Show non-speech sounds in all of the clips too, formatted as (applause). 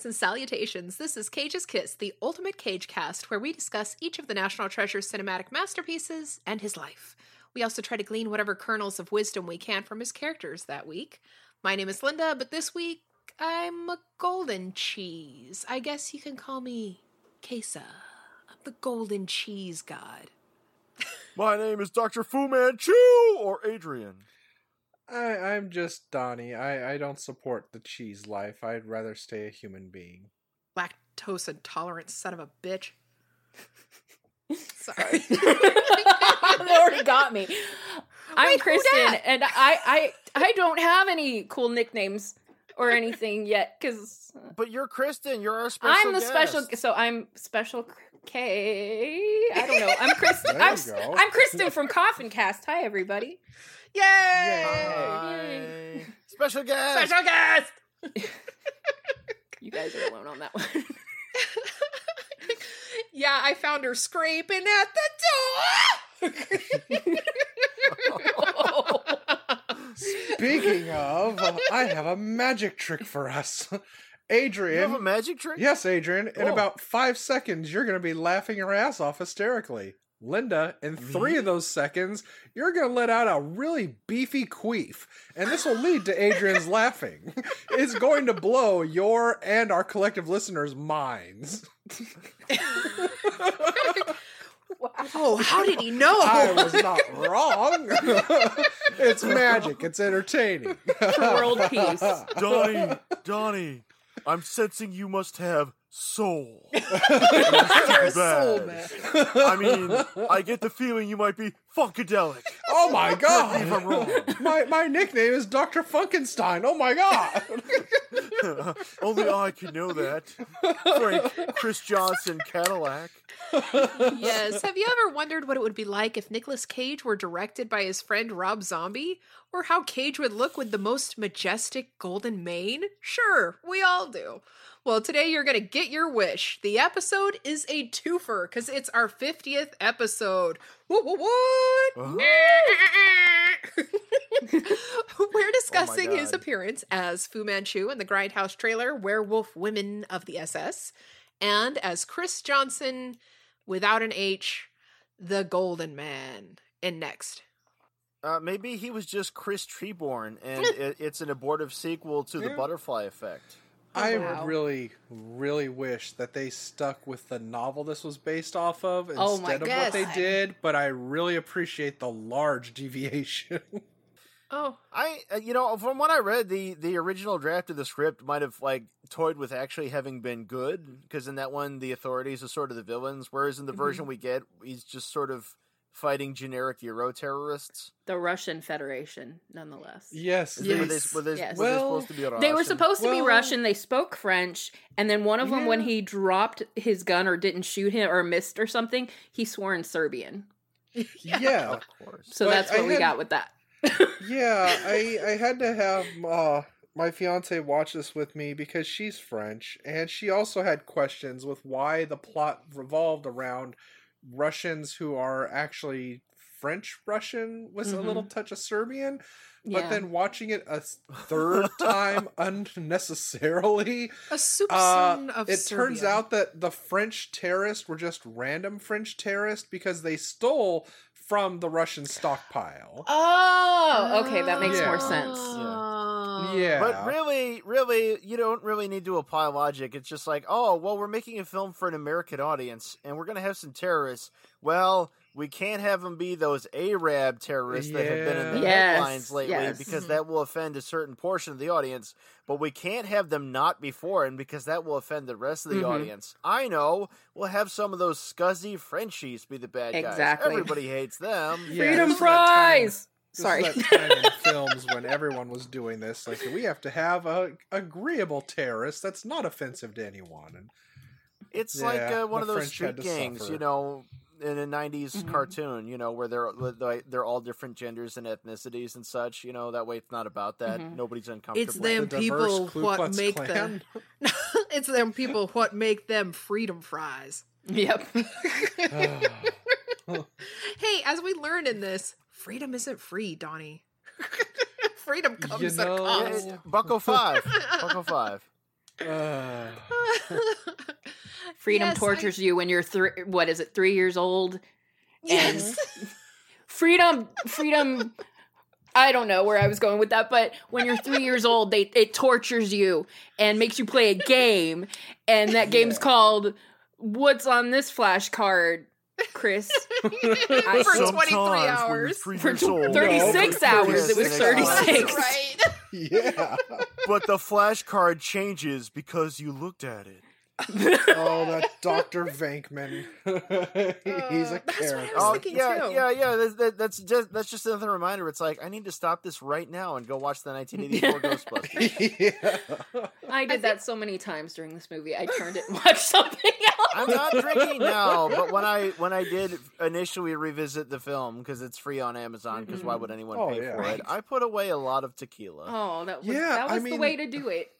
Greetings and salutations. This is Cage's Kiss, the ultimate Cage cast, where we discuss each of the National Treasure's cinematic masterpieces and his life. We also try to glean whatever kernels of wisdom we can from his characters that week. My name is Linda, but this week I'm a golden cheese. I guess you can call me Kesa. I'm the golden cheese god. My name is Dr. Fu Manchu or Adrian. I, I'm just Donnie. I, I don't support the cheese life. I'd rather stay a human being. Lactose intolerant son of a bitch. (laughs) Sorry. (laughs) they already got me. I'm Wait, Kristin, and I, I I don't have any cool nicknames or anything yet because uh, But you're Kristin. You're our special I'm the guest. special. So I'm special K. I don't know. I'm Kristin. There I'm, you go. I'm Kristin from Coffincast. Hi everybody. Yay! Hi. Special guest. Special guest! (laughs) You guys are alone on that one. (laughs) yeah, I found her scraping at the door. (laughs) Speaking of, I have a magic trick for us. You Adrian. have a magic trick? yes, Adrian. In Oh. about five seconds, you're going to be laughing your ass off hysterically. Linda, in mm-hmm. three of those seconds, you're going to let out a really beefy queef. And this will lead to Adrian's (laughs) laughing. It's going to blow your and our collective listeners' minds. (laughs) oh, how did he know? I was not wrong. (laughs) it's magic. It's entertaining. World peace. Donnie, Donnie, I'm sensing you must have soul. (laughs) It's (laughs) too soul bad. I mean, I get the feeling you might be funkadelic. (laughs) Oh my Correct me if I'm god. wrong. My my nickname is Dr. Funkenstein. Oh my god. (laughs) Only I can know that. Frank Chris Johnson Cadillac. yes. Have you ever wondered what it would be like if Nicolas Cage were directed by his friend Rob Zombie? Or how Cage would look with the most majestic golden mane? Sure, we all do. Well, today you're going to get your wish. The episode is a twofer because it's our 50th episode. What, what, what? Uh-huh. (laughs) We're (laughs) discussing his appearance as Fu Manchu in the Grindhouse trailer Werewolf Women of the SS, and as Cris Johnson, without an H, the Golden Man. And next. Uh, maybe he was just Chris Treborn, and (laughs) it, it's an abortive sequel to the Butterfly Effect. I wow. really, really wish that they stuck with the novel this was based off of Oh my instead of what they did, but I really appreciate the large (laughs) deviation. Oh, I, uh, you know, from what I read, the the original draft of the script might have like toyed with actually having been good, because in that one, the authorities are sort of the villains, whereas in the version we get, he's just sort of fighting generic Euro terrorists. The Russian Federation, nonetheless. yes. Is it- Were they, Yes. were they, Yes. were they Well, supposed to be Russian? They were supposed to be Russian. They spoke French, and then one of them, when he dropped his gun or didn't shoot him or missed or something, he swore in Serbian. (laughs) yeah. Of course. So But that's I what we had- got with that. (laughs) yeah, I I had to have uh my fiance watch this with me because she's French and she also had questions with why the plot revolved around Russians who are actually French Russian with a little touch of Serbian. But Yeah. then watching it a third (laughs) time unnecessarily, a soup uh, of it Serbia. turns out that the French terrorists were just random French terrorists because they stole from the Russian stockpile. Oh, okay, that makes Yeah. more sense. Oh. Yeah. But really, really, you don't really need to apply logic. It's just like, oh, well, we're making a film for an American audience, and we're going to have some terrorists. Well, we can't have them be those Arab terrorists that have been in the Yeah. Yes, headlines lately yes. because Mhm. that will offend a certain portion of the audience. But we can't have them not be foreign because that will offend the rest of the Mhm. audience. I know. We'll have some of those scuzzy Frenchies be the bad guys. Exactly. Everybody hates them. (laughs) Yeah, Freedom this is that time- fries. This Sorry. is that time in (laughs) films when everyone was doing this. Like, we have to have a agreeable terrorist that's not offensive to anyone. And It's Yeah, like uh, one of those French street gangs, suffer. you know, in a '90s Mhm. cartoon, you know, where they're they're they're all different genders and ethnicities and such. You know, that way it's not about that. Mhm. Nobody's uncomfortable. It's them the people what make Klan. the (laughs) (laughs) it's them people what make them freedom fries. Yep. (laughs) (sighs) Hey, as we learn in this, freedom isn't free, Donnie. freedom comes You and know- Yeah, comes. it- Bucko five. buckle five. Uh, (laughs) Freedom Yes, I- tortures you when you're three. What is it? Three years old. yes. (laughs) Freedom, freedom. I don't know where I was going with that, but when you're three years old, they it tortures you and makes you play a game, and that game's Yeah. called "What's on this flashcard?" Chris, (laughs) For 23 hours. three For years 36 No, hours, it was 36. That's right. (laughs) yeah. But the flashcard changes because you looked at it. Oh, that (laughs) Dr. Venkman. (laughs) He's Uh, a that's what I character. was Oh yeah, too. yeah, yeah. That's, that, that's just that's just another reminder. It's like I need to stop this right now and go watch the 1984 (laughs) Ghostbusters. yeah. I did think- that so many times during this movie. I turned it and watched something else. I'm not drinking now, but when I when I did initially revisit the film because it's free on Amazon, because why would anyone Oh, pay yeah. for it? I put away a lot of tequila. Oh, that was Yeah, that I was the mean- way to do it.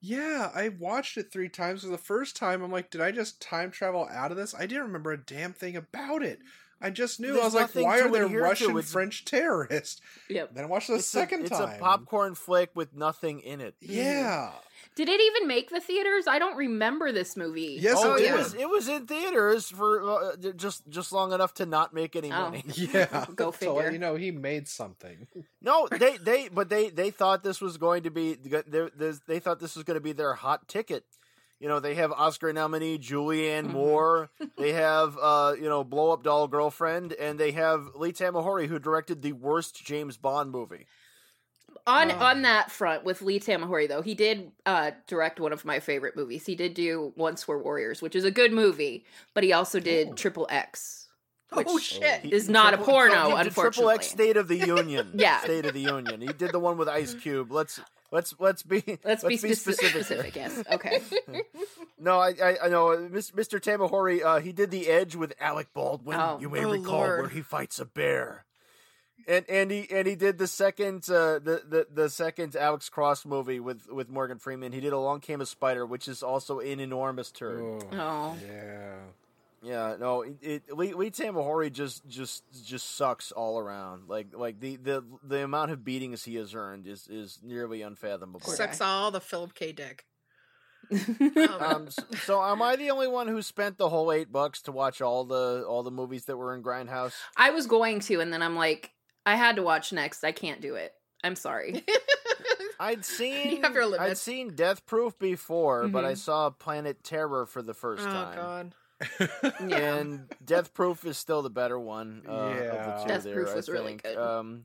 Yeah, I watched it three times. For the first time, I'm like, did I just time travel out of this? I didn't remember a damn thing about it. I just knew. I was like, why are there. Russian It's- French terrorists? Yep. Then I watched the it's second a, it's time. a popcorn flick with nothing in it. Yeah. Did it even make the theaters? I don't remember this movie. Yes, oh, it it was it was in theaters for uh, just just long enough to not make any Oh. money. (laughs) Yeah. Go (laughs) To let figure. you know, he made something. No, they they but they they thought this was going to be they, they, they thought this was going to be their hot ticket. You know, they have Oscar nominee Julianne Mhm. Moore. (laughs) they have uh, you know, blow up doll girlfriend, and they have Lee Tamahori who directed the worst James Bond movie. On Ugh. on that front with Lee Tamahori though, he did uh, direct one of my favorite movies. He did do Once Were Warriors, which is a good movie, but he also did Oh. Triple X. Oh shit! Is not a porno, he did Triple unfortunately. X State of the (laughs) Union. Yeah. State of the Union. He did the one with Ice Cube. Let's let's let's be (laughs) Let's, be, speci- specific. specific. yes. (laughs) Okay. No, I, I, I know, uh, Mr. Tamahori. Uh, he did the Edge with Alec Baldwin. Oh. you may Oh, recall Lord. where he fights a bear. And and he and he did the second uh, the, the the second Alex Cross movie with with Morgan Freeman. He did Along Came a Spider, which is also an enormous turd. Oh. Oh. Yeah. Yeah, no, it, it Lee, Lee Tamahori just just just sucks all around. Like like the, the the amount of beatings he has earned is is nearly unfathomable. Sucks all the Philip K. Dick. (laughs) Um, s- so am I the only one who spent the whole eight bucks to watch all the all the movies that were in Grindhouse? I was going to, and then I'm like, I had to watch next. I can't do it. I'm sorry. (laughs) I'd seen (laughs) have your I'd seen Death Proof before, but I Mhm. saw Planet Terror for the first oh time. god. (laughs) And Death Proof is still the better one uh, of Yeah. the two Death there, Proof was really good. Um,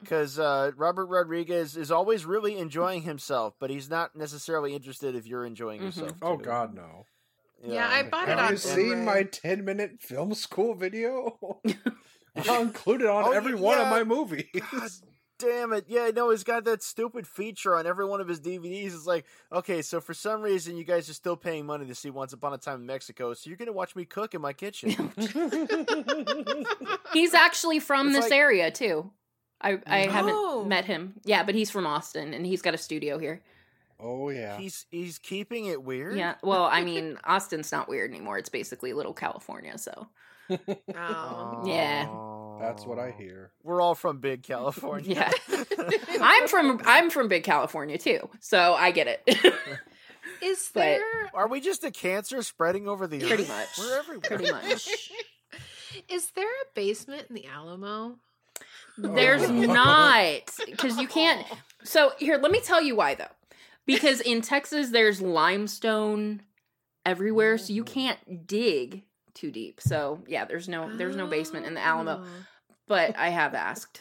because uh, Robert Rodriguez is always really enjoying himself, but he's not necessarily interested if you're enjoying Mhm. yourself. oh. God, no. Yeah, I bought it Have on you seen my ten minute film school video? (laughs) I'll include it on Oh, every y- one of my movies. (laughs) God damn it. Yeah, no, he's got that stupid feature on every one of his DVDs. It's like, okay, so for some reason you guys are still paying money to see Once Upon a Time in Mexico, so you're going to watch me cook in my kitchen. (laughs) He's actually from It's this like- area too. I I mm. haven't Oh. met him. Yeah, but he's from Austin and he's got a studio here. oh yeah. he's he's keeping it weird. Yeah. Well, I mean, Austin's not weird anymore. It's basically little California, so. Oh. Yeah. That's what I hear. We're all from big (laughs) California. Yeah. (laughs) I'm from I'm from big California too. So I get it. (laughs) Is But- there Are we just a cancer spreading over the Pretty earth? much. We're everywhere. Pretty much. is there a basement in the Alamo? Oh, there's Oh. not because you can't. So here, let me tell you why though. Because in Texas, there's limestone everywhere, so you can't dig too deep. So yeah, there's no there's no basement in the Alamo. Oh. But I have asked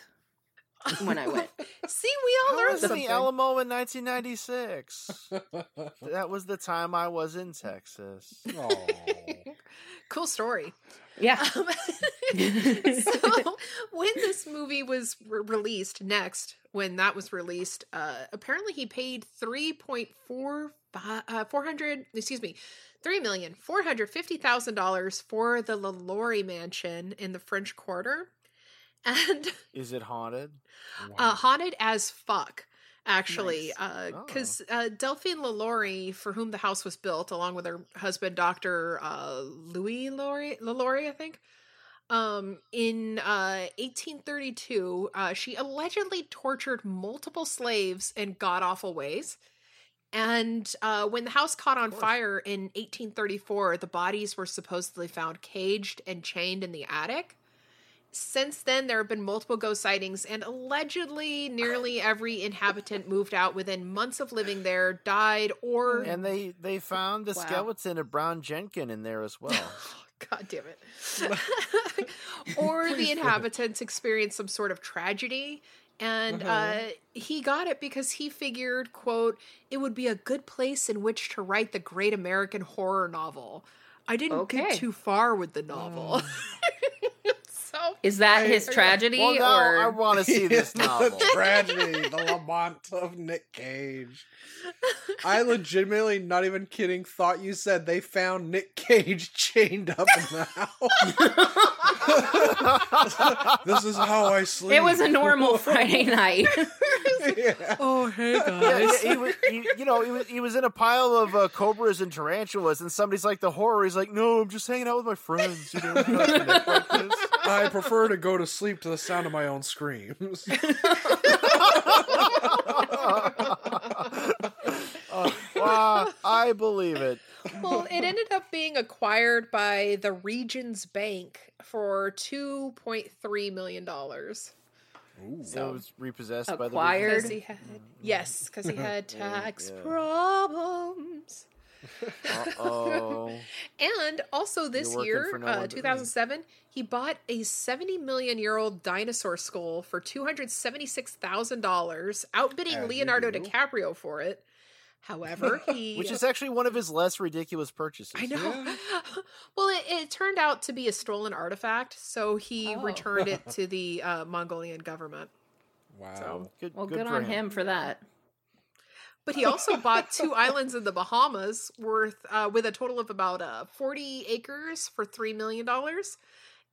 when I went. (laughs) See, we all I learned was in something. the Alamo in 1996. (laughs) that was the time I was in Texas. oh. (laughs) cool story. Yeah. Um, so when this movie was re- released next when that was released uh apparently he paid 3.4 uh 400 excuse me three million four hundred fifty thousand dollars for the LaLaurie mansion in the French Quarter, (laughs) and Is it haunted? uh, haunted as fuck. Actually, Nice. because uh, Delphine LaLaurie, for whom the house was built, along with her husband, Doctor uh, Louis Laurie, LaLaurie, I think, Um, in uh, 1832, uh, she allegedly tortured multiple slaves in god awful ways. And uh, when the house caught on fire in 1834, the bodies were supposedly found caged and chained in the attic. Since then, there have been multiple ghost sightings, and allegedly, nearly (laughs) every inhabitant moved out within months of living there, died, or And they they found the Wow. skeleton of Brown Jenkin in there as well. (laughs) God damn it. (laughs) or the inhabitants experienced some sort of tragedy. And uh, Uh-huh. he got it because he figured, quote, it would be a good place in which to write the great American horror novel. I didn't Okay. get too far with the novel. (laughs) so Is that I- his tragedy well, now I want to see (laughs) this (laughs) the novel. tragedy, the Lamont of Nick Cage. I (laughs) legitimately, not even kidding, thought you said they found Nick Cage chained up in the house. this is how I sleep. it was a normal Friday night? yeah. Oh, hey Yeah, yeah, he was, he, you know, he was, he was in a pile of uh, cobras and tarantulas, and somebody's like, "The horror." He's like, "No, I'm just hanging out with my friends." You know, not like this. I prefer to go to sleep to the sound of my own screams. (laughs) Uh, wow, I believe it. well, it ended up being acquired by the Regions Bank for $2.3 million. So it was repossessed by the Acquired. Because had, yes, because he had (laughs) tax yeah. problems. Uh oh. (laughs) And also this year, no uh, one but me. 2007, he bought a 70 million year old dinosaur skull for $276,000, outbidding As Leonardo. DiCaprio for it. However, (laughs) he. Which is actually one of his less ridiculous purchases. I know. Yeah. (laughs) well, it, it turned out to be a stolen artifact, so he Oh. returned it to the uh, Mongolian government. Wow. Good, Well, good, good, for on him for that. But he also bought two (laughs) islands in the Bahamas worth uh, with a total of about uh, 40 acres for $3 million.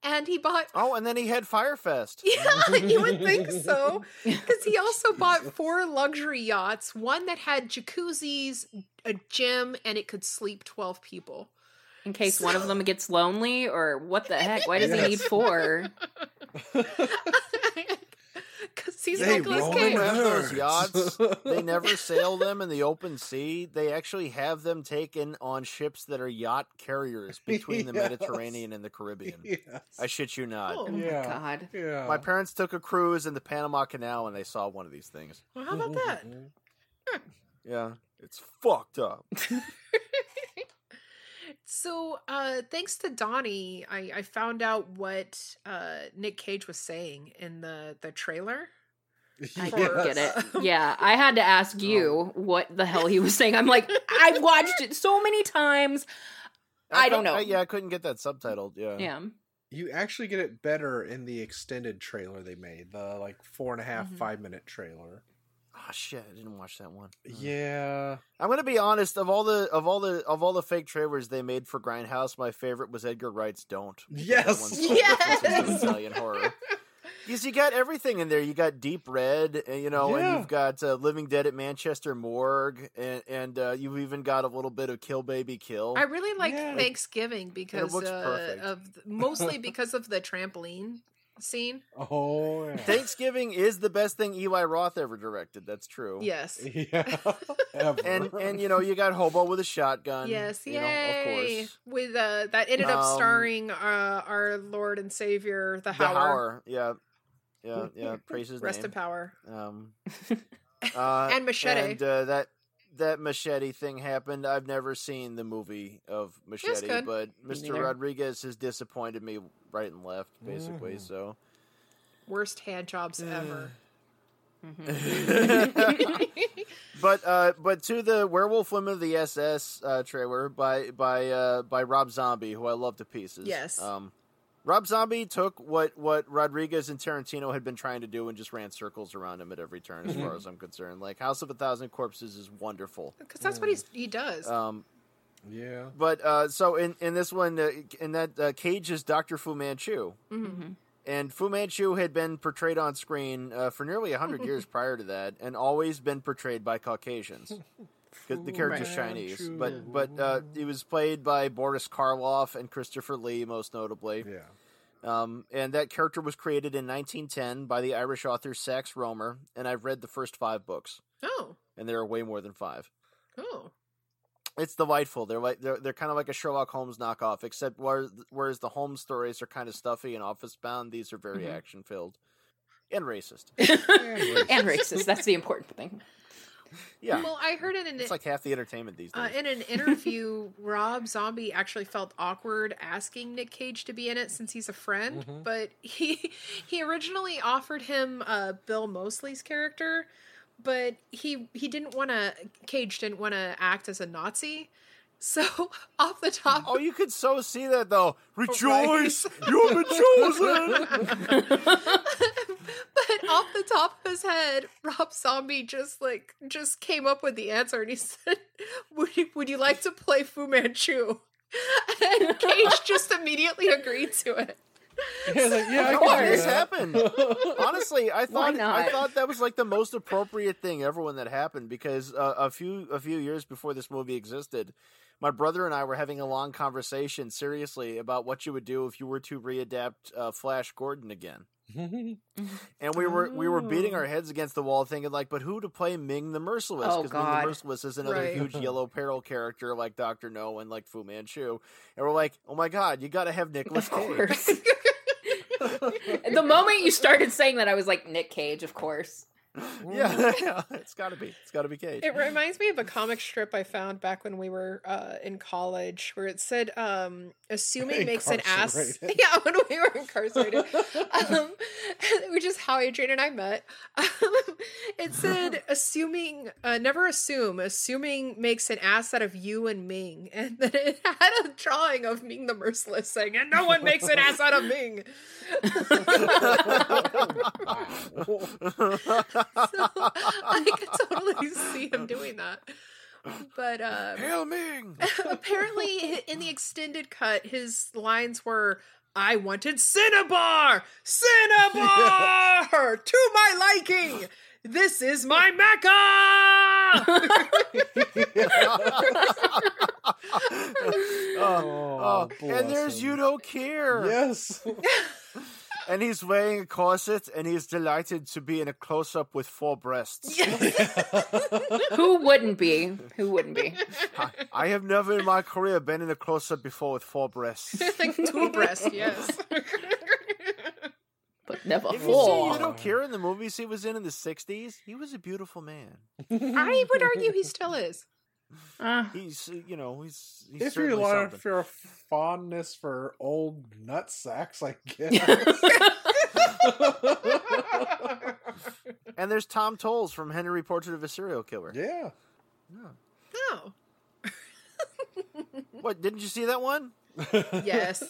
And he bought Oh, and then he had Fyre Fest. (laughs) Yeah, you would think (laughs) so. Because he also bought four luxury yachts, one that had jacuzzis, a gym, and it could sleep 12 people. In case one of them gets lonely, or what the heck? Why does he need four? (laughs) Because he's They Nicolas roll Cage. in have those yachts. They (laughs) never sail them in the open sea. They actually have them taken on ships that are yacht carriers between the (laughs) Yes. Mediterranean and the Caribbean. yes. I shit you not. Oh. Oh my god. yeah. My parents took a cruise in the Panama Canal and they saw one of these things. Well, how about that? Yeah, it's fucked up. So, uh, thanks to Donnie, I, I found out what uh, Nick Cage was saying in the, the trailer. (laughs) I For- didn't get it. Yeah, I had to ask (laughs) you what the hell he was saying. I'm like, I've watched it so many times. I don't couldn't- know. yeah, I couldn't get that subtitled. Yeah. Yeah. You actually get it better in the extended trailer they made, the like four and a half, Mhm. five minute trailer. Oh shit, I didn't watch that one. Yeah. I'm gonna be honest. Of all the of all the of all the fake trailers they made for Grindhouse, my favorite was Edgar Wright's "Don't." Yes! one's so references to Yes! Italian horror. (laughs) Because you got everything in there. You got Deep Red, you know, and you've got uh, Living Dead at Manchester Morgue, and, and uh, you've even got a little bit of Kill Baby Kill. I really like Yeah. Thanksgiving because uh, of (laughs) mostly because of the trampoline scene. Oh, yeah. Thanksgiving is the best thing Eli Roth ever directed. That's true. Yes. (laughs) yeah. Ever. And and you know you got Hobo with a shotgun. Yes, you know, yay! of course. With uh, that ended up Um, starring uh, our Lord and Savior, the The Hauer. Hauer. Yeah. Yeah, yeah. (laughs) Praise his Rest name. in power. Um, (laughs) uh, And Machete. And uh, that that machete thing happened. I've never seen the movie of Machete, but Mr. Rodriguez has disappointed me right and left, basically. Mhm. So, Worst hand jobs ever. (laughs) but uh, but to the Werewolf Women of the SS uh, trailer by by uh, by Rob Zombie, who I love to pieces. Yes. Um, Rob Zombie took what what Rodriguez and Tarantino had been trying to do and just ran circles around him at every turn, as far as I'm concerned. Like House of a Thousand Corpses is wonderful. Because that's what he's, he does. Um, yeah. But uh, so in in this one, uh, in that uh, Cage is Doctor Fu Manchu, Mhm. and Fu Manchu had been portrayed on screen uh, for nearly hundred (laughs) years prior to that, and always been portrayed by Caucasians. (laughs) Because the character's Fu Chinese, Manchu. but but uh, he was played by Boris Karloff and Christopher Lee, most notably. Yeah. Um, and that character was created in 1910 by the Irish author Sax Rohmer, and I've read the first five books, Oh. and there are way more than five. Oh. It's delightful. They're like they're they're kind of like a Sherlock Holmes knockoff, except whereas, whereas the Holmes stories are kind of stuffy and office bound, these are very Mhm. action filled (laughs) and racist. and racist. That's the important thing. Yeah, Well, I heard it in an it's like half the entertainment these uh, days. in an interview, (laughs) Rob Zombie actually felt awkward asking Nick Cage to be in it since he's a friend, Mhm. but (laughs) he he originally offered him uh, Bill Moseley's character, but he he didn't want to Cage didn't want to act as a Nazi. (laughs) So off the top, oh, you could so see that though. Right. Rejoice, you have been chosen. But off the top of his head, Rob Zombie just like just came up with the answer, and he (laughs) said, "Would you would you like to play Fu Manchu?" (laughs) And Cage just immediately agreed to it. Yeah, like, yeah, I How did this that. happen? Honestly, I thought? I thought that was like the most appropriate thing ever when that happened because uh, a few a few years before this movie existed, my brother and I were having a long conversation seriously about what you would do if you were to readapt uh, Flash Gordon again. (laughs) And we were we were beating our oh. heads against the wall, thinking like, "But who to play Ming the Merciless? Oh, Ming the Merciless is another Right. huge yellow peril character like Doctor No and like Fu Manchu." And we're like, "Oh my God, you got to have Nicolas Of Cage." course. (laughs) the moment you started saying that, I was like, Nick Cage, of course. (laughs) yeah, (laughs) yeah, it's got to be. It's got to be Cage. It reminds me of a comic strip I found back when we were uh, in college, where it said, um, "Assuming (laughs) makes an ass." Yeah, when we were incarcerated, um, which is how Adrian and I met. Um, it said, "Assuming, uh, never assume. Assuming makes an ass out of you and Ming," and then it had a drawing of Ming the Merciless saying, "And no one makes an ass out of Ming." (laughs) so I could totally see him doing that. But uh, Hail Ming! (laughs) apparently, in the extended cut, his lines were. I wanted Cinnabar! Cinnabar! (laughs) to my liking! This is my Mecca! oh, and there's him. you don't care. Yes. And he's wearing a corset, and he's delighted to be in a close up with four breasts. (laughs) Who wouldn't be? Who wouldn't be? I, I have never in my career been in a close up before with four breasts. (laughs) like two breasts, yes. (laughs) But never If you see four. Udo Kier in the movies he was in in the '60s, he was a beautiful man. I would argue he still is. Uh, He's, you know, he's, he's if you certainly want, something. if you're a fondness for old nut sacks, I guess. And there's Tom Towles from Henry Portrait of a Serial Killer. yeah. No. What? Didn't you see that one? Yes.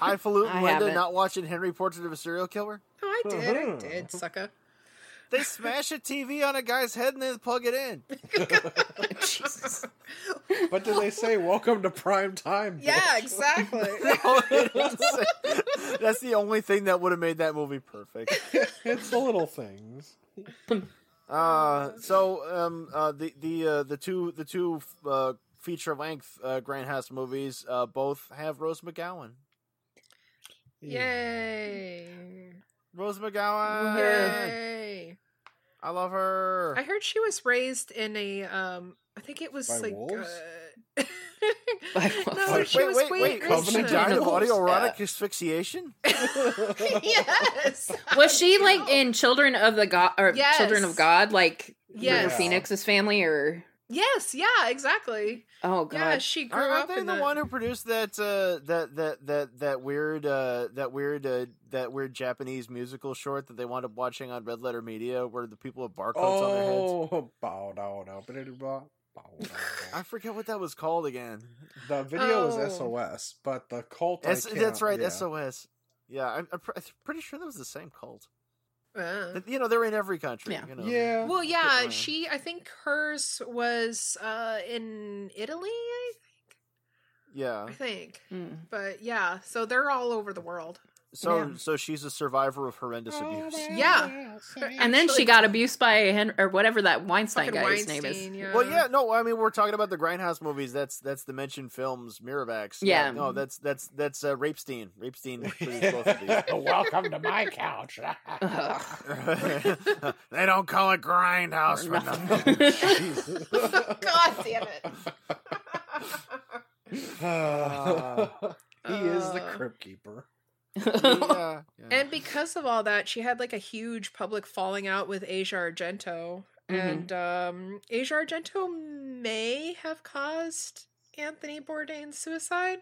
Highfalutin I Linda haven't. not watching Henry Portrait of a Serial Killer? Oh, I did. I did, sucker. They smash a TV on a guy's head and then plug it in. Jesus. (laughs) But did they say welcome to prime time? Yeah, exactly. No, (laughs) they didn't say- (laughs) That's the only thing that would have made that movie perfect. it's the little things. Uh, so um, uh, the the uh, the two the two uh, feature length uh, Grindhouse movies uh, both have Rose McGowan. Yay. Rose McGowan. Yay. I love her. I heard she was raised in a um I think it was By like wolves? uh, By (laughs) no, wolves. she wait, was wait, way wait! Covenant She died of Wolves? autoerotic asphyxiation. (laughs) yes. Was she like in Children of the God or Yes. Children of God, like River Yes. Phoenix's family, or Yes, yeah, exactly. oh god, Yeah, she grew Aren't up they in the the one who produced that uh, that that that that weird uh, that weird uh, that weird Japanese musical short that they wound up watching on Red Letter Media, where the people have barcodes on their heads? Oh, (laughs) bow down, now, bow, bow, down. I forget what that was called again. The video Oh. is SOS, but the cult. I S- can't- that's right, yeah. SOS. Yeah, I'm, I'm, I'm pretty sure that was the same cult. Uh. You know, they're in every country. Yeah. You know. Yeah. Well, yeah, she I think hers was uh in Italy, I Yeah. I think. Mm. But yeah, so they're all over the world. So Yeah. so she's a survivor of horrendous abuse. Yeah. And then she got abused by Hen- or whatever that Weinstein Fucking guy's name is. Yeah. Well, yeah, no, I mean we're talking about the Grindhouse movies. That's that's the mentioned films, Miramax. Yeah. no, that's that's that's uh, Rapestein. Rapestein (laughs) produced both of these. (laughs) Welcome to my couch. (laughs) They don't call it Grindhouse for nothing. God damn it. he is the Uh. crypt keeper. Yeah, yeah. And because of all that, she had like a huge public falling out with Asia Argento. Mhm. And um, Asia Argento may have caused Anthony Bourdain's suicide.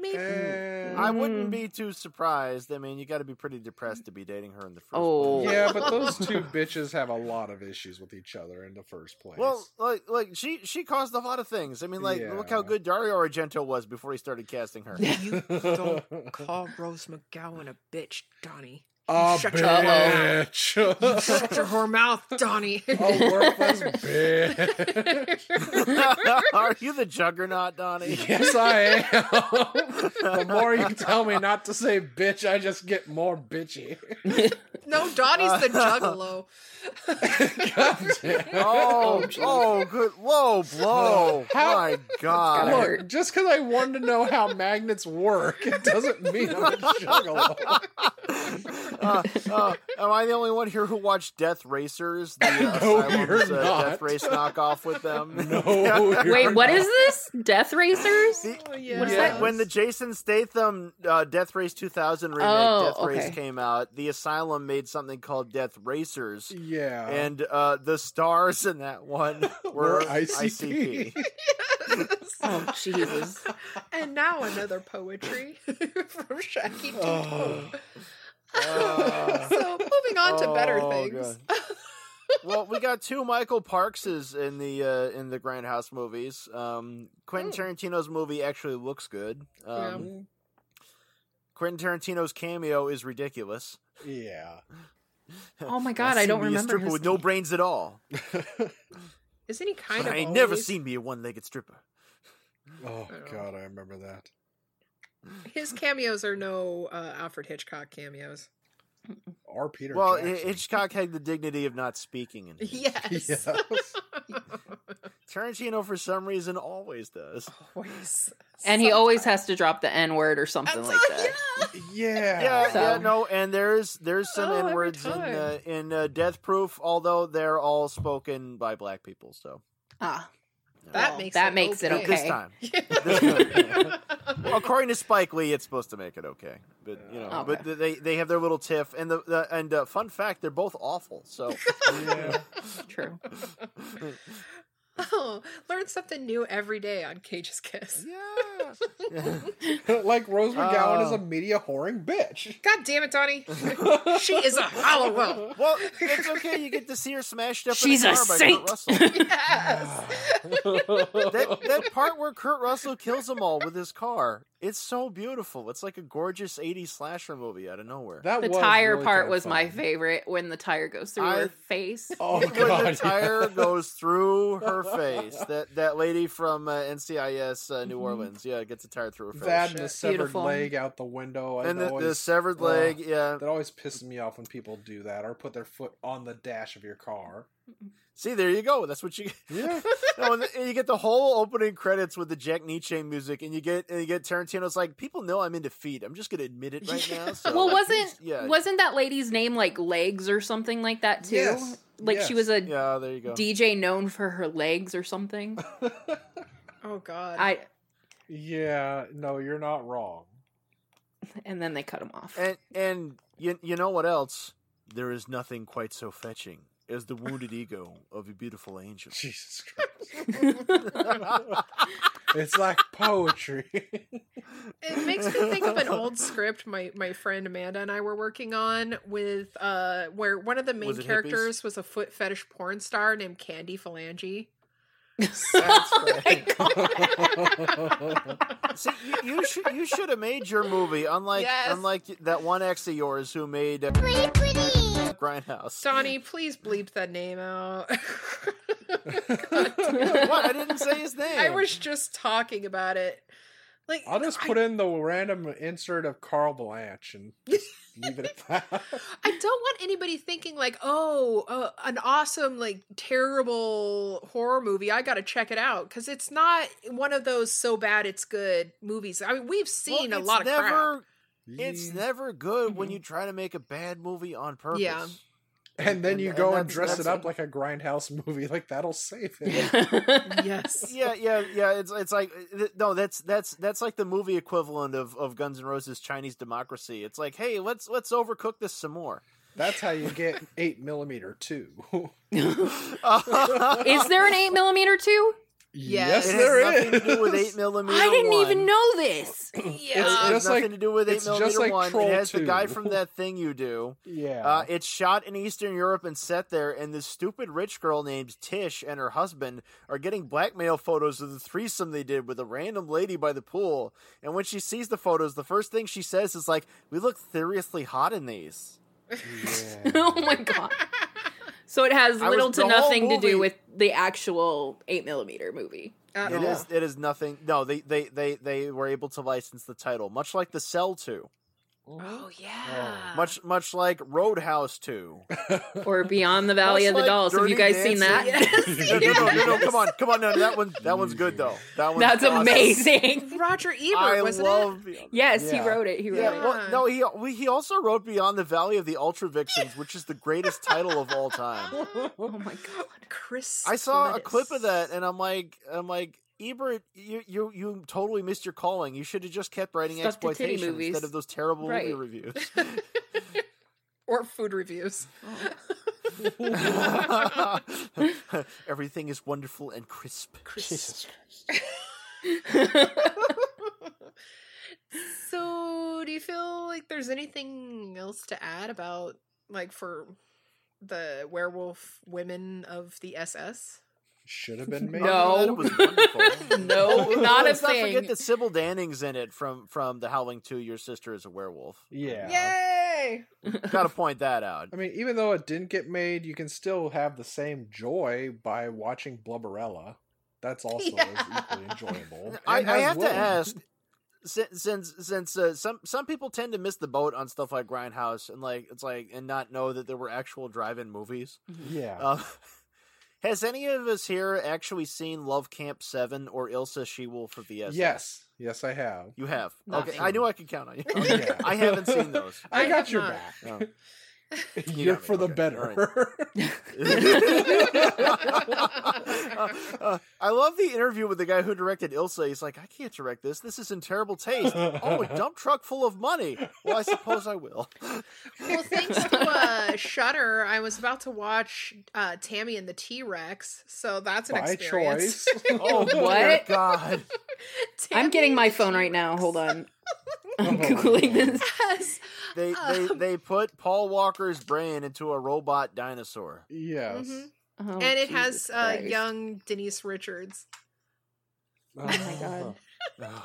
Maybe. I wouldn't Mm. be too surprised. I mean, you got to be pretty depressed to be dating her in the first Oh. place. yeah, but those (laughs) two bitches have a lot of issues with each other in the first place. Well, like, like she she caused a lot of things. I mean, like, look how good Dario Argento was before he started casting her. You (laughs) don't call Rose McGowan a bitch, Donnie. A Shut your- uh, bitch. Shut your whore mouth, Donnie. (laughs) a worthless bitch. (laughs) Are you the juggernaut, Donnie? Yes, I am. (laughs) the more you tell me not to say bitch, I just get more bitchy. no, Donnie's the juggalo. God damn. Oh, oh, oh good low blow. How- My God. Look, just because I wanted to know how magnets work, it doesn't mean I'm a juggalo. Uh, uh, am I the only one here who watched Death Racers? The uh, (laughs) No, Asylum's, you're uh, not. Death Race knockoff with them. (laughs) No, you're Wait, what not. is this? Death Racers? The- Oh, yeah. What is Yeah, that? when the Jason Statham uh, Death Race 2000 remake Oh, Death Race came out, the Asylum made something called Death Racers, Yeah. and uh, the stars in that one (laughs) were Were ICP. ICP. Oh, Jesus. And now another poetry from Shaggy Two. Oh. (laughs) Uh, so moving on to better Oh, things. (laughs) well, we got two Michael Parkses in the uh, in the Grindhouse movies. Um, Quentin Hmm. Tarantino's movie actually looks good. Yeah. Um, Quentin Tarantino's cameo is ridiculous. yeah. Oh my (laughs) god, I don't me a remember stripper his with no brains at all. Isn't he kind But of? I ain't never seen me a one-legged stripper. Oh I don't god, I remember that. His cameos are no uh, Alfred Hitchcock cameos. Or Peter well, Jackson. Hitchcock had the dignity of not speaking, in his. Yes. Yes. (laughs) Tarantino, for some reason, always does. always. And he always has to drop the N word or something That's like that. yeah. Yeah. Yeah, So- yeah, no, and there's there's some Oh, N words in uh, in uh, Death Proof, although they're all spoken by black people. So Ah, That Well, makes that it makes it okay. this Okay. time, (laughs) Yeah. according to Spike Lee, it's supposed to make it okay. But you know, Okay. but they they have their little tiff, and the, the and uh, fun fact, they're both awful. So (laughs) Yeah. true. (laughs) oh, learn something new every day on Cage's Kiss. yeah. (laughs) like Rose McGowan is Oh. a media whoring bitch. God damn it, Donnie. (laughs) she is a Halliwell. Well, it's okay. You get to see her smashed up. She's in a a, car by saint. Kurt Russell. (laughs) Yes. that that part where Kurt Russell kills them all with his car, it's so beautiful. It's like a gorgeous '80s slasher movie out of nowhere. That The tire really part kinda was my favorite when the tire goes through I- her face. Oh (laughs) when god. the tire yeah. goes through her face. (laughs) That that lady from uh, NCIS uh, New Mhm. Orleans, yeah, gets a tire through her face. That and the severed Beautiful. leg out the window. and that the, the severed oh, leg, yeah. That always pisses me off when people do that or put their foot on the dash of your car. See, there you go. That's what you. (laughs) Yeah. no, and, you get the whole opening credits with the Jack Nitzsche music, and you get and you get Tarantino's like, people know I'm into feet. I'm just gonna admit it right now. (laughs) So, well, wasn't yeah, wasn't that lady's name like Legs or something like that too? Yes, Like she was a yeah, there you go. DJ known for her legs or something. (laughs) Oh God. I yeah, no, you're not wrong. and then they cut him off. And and you you know what else? There is nothing quite so fetching as the wounded ego of a beautiful angel. Jesus Christ. (laughs) it's like poetry. It makes me think of an old script my my friend Amanda and I were working on with uh where one of the main Was it characters was a foot fetish porn star named Candy Phalange. That's (laughs) Oh right. (laughs) See, you, you should you should have made your movie unlike Yes. unlike that one ex of yours who made uh, Grindhouse. Donnie, please bleep that name out. (laughs) (laughs) what? I didn't say his name. I was just talking about it. Like I'll just I- put in the random insert of Carl Blanche and just (laughs) leave it at that. I don't want anybody thinking like, "Oh, uh, an awesome like terrible horror movie. I got to check it out" cuz it's not one of those so bad it's good movies. I mean, we've seen Well, a lot of crap. Never, It's never good when Mhm. you try to make a bad movie on purpose. Yeah. and then you and go and that's- dress it up like a grindhouse movie. Like that'll save (laughs) it. Yes. Yeah, yeah, yeah. It's it's like no, that's that's that's like the movie equivalent of, of Guns N' Roses' Chinese Democracy. It's like, hey, let's let's overcook this some more. That's how you get eight millimeter too. (laughs) (laughs) Is there an eight millimeter too? Yes. it has there nothing is. to do with eight millimeter. I didn't one. even know this. Yeah. (clears throat) It has nothing like- to do with eight millimeter like one. Troll It has the guy from that thing you do. Yeah. Uh, it's shot in Eastern Europe and set there, and this stupid rich girl named Tish and her husband are getting blackmail photos of the threesome they did with a random lady by the pool. And when she sees the photos, the first thing she says is like, "We look seriously hot in these." yeah. (laughs) oh my god. So it has I little the to whole nothing to do with the actual eight millimeter movie. At It all. is. It is nothing. No, they they they they were able to license the title, much like the Cell Two, Mm-hmm. Oh, oh yeah. much much like Roadhouse Two. (laughs) Or Beyond the Valley Much of the like Dolls. Have you Dirty guys seen that? Dancing. Yes. (laughs) No, no, no, no, no, come on, come on, no, that one, that one's good though. (laughs) That one's That's awesome. amazing. Roger Ebert, I wasn't love. Yes, Yeah. he wrote it. He wrote Yeah, it. well, no, he we- he also wrote Beyond the Valley of the Ultra Vixens, which is the greatest title of all time. Oh my god. Chris. I saw a Lettuce. clip of that, and I'm like, I'm like, Ebert, you you you totally missed your calling. You should have just kept writing Stuck exploitation movies. instead of those terrible movie reviews. (laughs) (laughs) or food reviews. (laughs) Everything is wonderful and crisp. Chris. Jesus Christ. So, do you feel like there's anything else to add about, like, for the werewolf women of the SS? Should have been made. No. Other than that, it was wonderful. (laughs) No, (laughs) not a Let's not thing. forget that Sybil Danning's in it from from The Howling Two. Your sister is a werewolf. Yeah. Yay! (laughs) Got to point that out. I mean, even though it didn't get made, you can still have the same joy by watching Blubberella. That's also Yeah. equally enjoyable. I, I have Willem. to ask, since since, since uh, some some people tend to miss the boat on stuff like Grindhouse and like it's like and not know that there were actual drive-in movies. Yeah. Um, has any of us here actually seen Love Camp Seven or Ilsa She Wolf of the SS? yes. Yes, I have. you have. Not okay, me. I knew I could count on you. Yeah. (laughs) I haven't seen those. I, I got your not. back. No. (laughs) (laughs) You You're got me. for the Okay, better. Uh, (laughs) I love the interview with the guy who directed Ilsa. He's like, I can't direct this. This is in terrible taste. Oh, a (laughs) dump truck full of money. Well, I suppose I will. Well, thanks to uh, Shudder, I was about to watch uh, Tammy and the T Rex, so that's an By experience. choice. Oh, dear What? God. I'm getting my phone right now. Hold on. I'm googling this. (laughs) Yes. They, they, Um, they put Paul Walker's brain into a robot dinosaur. yes. Mhm. Oh, and it Jesus has uh, young Denise Richards. Oh my God. (laughs)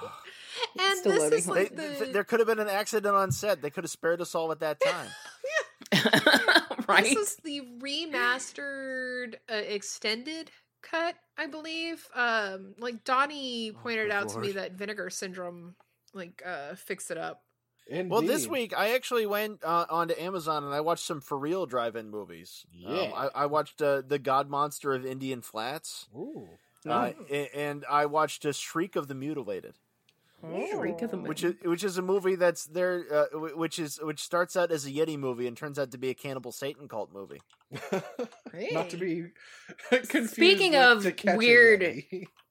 And this loading, is hold They, like the th- there could have been an accident on set. They could have spared us all at that time. (laughs) right? This is the remastered uh, extended cut, I believe. Um, like Donnie pointed good out to me that Vinegar Syndrome like uh fixed it up. Indeed. Well, this week I actually went uh, onto Amazon and I watched some for real drive-in movies. Um, Yeah. I, I watched uh, the God Monster of Indian Flats, Ooh. uh, a- and I watched a Shriek of the Mutilated, Shriek of the which is which is a movie that's there, uh, which is which starts out as a Yeti movie and turns out to be a cannibal Satan cult movie. (laughs) Not to be (laughs) confused. Speaking with of To weird- Yeti. (laughs)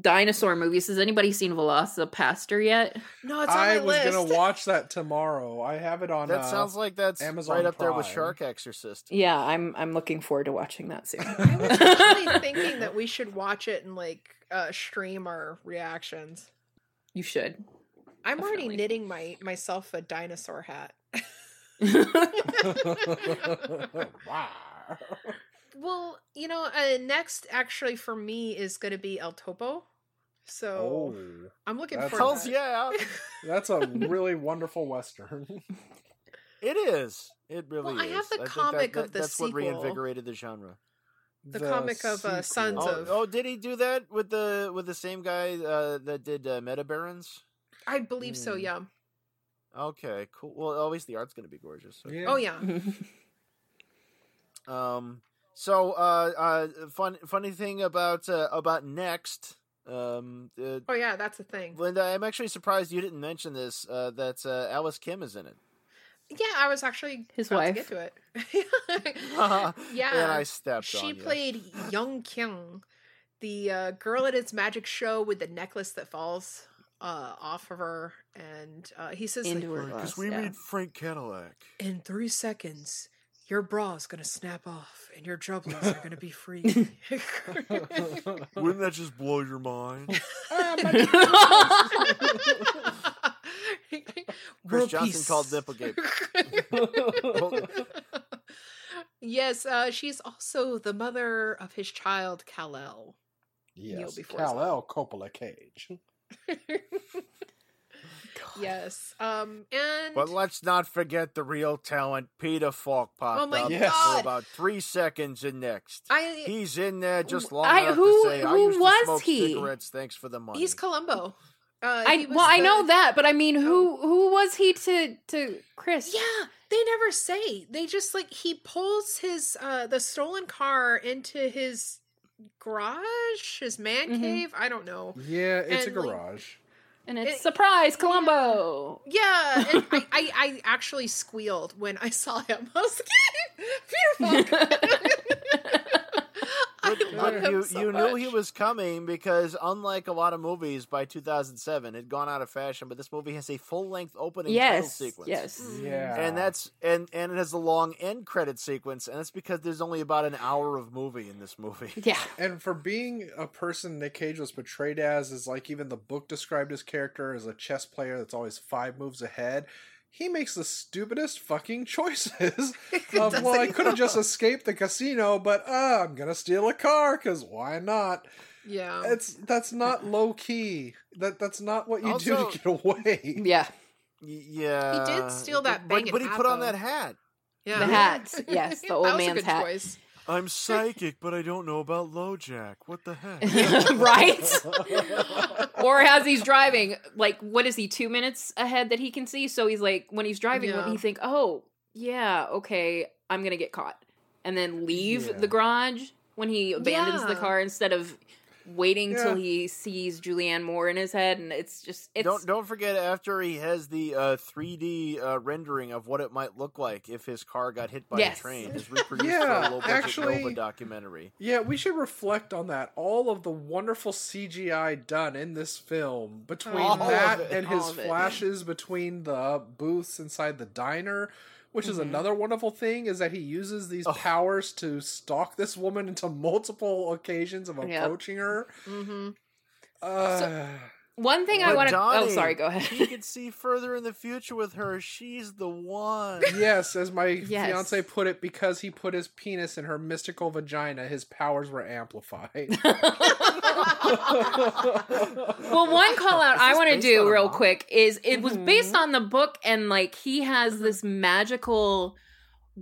dinosaur movies. Has anybody seen VelociPastor yet? No, it's on I my was list. gonna watch that tomorrow. I have it on. That uh, sounds like that's Amazon right up there with Shark Exorcist. Yeah, I'm I'm looking forward to watching that soon. I was (laughs) actually thinking that we should watch it and like uh stream our reactions. you should. I'm already knitting my myself a dinosaur hat. (laughs) (laughs) wow. Well, you know, uh, next actually for me is going to be El Topo. So Oh, I'm looking That forward Hells to yeah, (laughs) that's a really wonderful western. it is. It really Well, I have the think comic that, of the that's what reinvigorated the genre. The comic of, uh, Sons Oh, of- oh, did he do that with the with the same guy uh, that did uh, Metabarons? I believe so. Hmm. Yeah. Okay, cool. Well, always the art's going to be gorgeous. so- Yeah. Oh yeah. (laughs) Um. So, uh, uh, fun, funny thing about uh, about next, um, uh, Oh yeah. That's a thing. Linda, I'm actually surprised you didn't mention this. Uh, that uh, Alice Kim is in it. Yeah, I was actually His about wife. to get to it. (laughs) (laughs) and yeah. I stepped she on you. played Young Kyung, the uh, girl at its magic show with the necklace that falls uh, off of her, and uh, he says like, Into her glass. we yeah. meet Frank Cadillac. in three seconds. Your bra's gonna snap off, and your jugglers are gonna be free. (laughs) Wouldn't that just blow your mind? (laughs) Cris World Johnson peace. called Nipplegate. (laughs) yes, uh, she's also the mother of his child Kal-El. Yes, before his Kal-El Coppola Cage. Yes, um, and But let's not forget the real talent, Peter Falk popped Oh my up Yes. for about three seconds in next. I He's in there just long I- enough who- to say, "I who used to was smoke he? cigarettes. Thanks for the money." he's Columbo. Uh, I he was well, I know that, but I mean, who who was he to to Cris? Yeah, they never say. They just like he pulls his uh the stolen car into his garage, his man Mhm. cave. I don't know. Yeah, it's And, a like- garage. And it's It- surprise Columbo. Yeah, and (laughs) I, I I actually squealed when I saw him. I was like, Peter Falk. (laughs) I But, love but him you so you knew he was coming because unlike a lot of movies by 2007 had gone out of fashion, but this movie has a full length opening title sequence. yes. Mm. Yeah, And that's and and it has a long end credit sequence, and that's because there's only about an hour of movie in this movie. (laughs) Yeah, And for being a person Nick Cage was portrayed as, is like even the book described his character as a chess player that's always five moves ahead. He makes the stupidest fucking choices. (laughs) of, well, I could have just escaped the casino, but uh, I'm gonna steal a car because why not? Yeah. It's that's not (laughs) low key. That that's not what you do to get away. yeah. Yeah, He did steal that but, banging but he put on though. that hat. yeah. The hat, (laughs) yes, the old that was a man's good hat. choice. I'm psychic, but I don't know about LoJack. What the heck? (laughs) right? (laughs) or as he's driving, like what is he two minutes ahead that he can see? So he's like, when he's driving, Yeah. when he think, oh yeah, okay, I'm gonna get caught, and then leave Yeah. the garage when he abandons the car instead of waiting Yeah. till he sees Julianne Moore in his head, and it's just it's don't don't forget after he has the uh, 3D uh, rendering of what it might look like if his car got hit by Yes. a train. Is (laughs) reproduced Yeah, for a low budget actually- Nova documentary. Yeah, we should reflect on that. All of the wonderful CGI done in this film between All that it. and All his flashes between the booths inside the diner, which is Mhm. another wonderful thing, is that he uses these Oh. powers to stalk this woman into multiple occasions of Yep. approaching her. Mm-hmm. Uh, one thing I want to. Oh, sorry, go ahead. He ahead. can see further in the future with her. She's the one. (laughs) yes, as my Yes. fiance put it, because he put his penis in her mystical vagina, his powers were amplified. (laughs) (laughs) well, one call out I want to do real manga? quick is it was Mhm. based on the book, and like he has this magical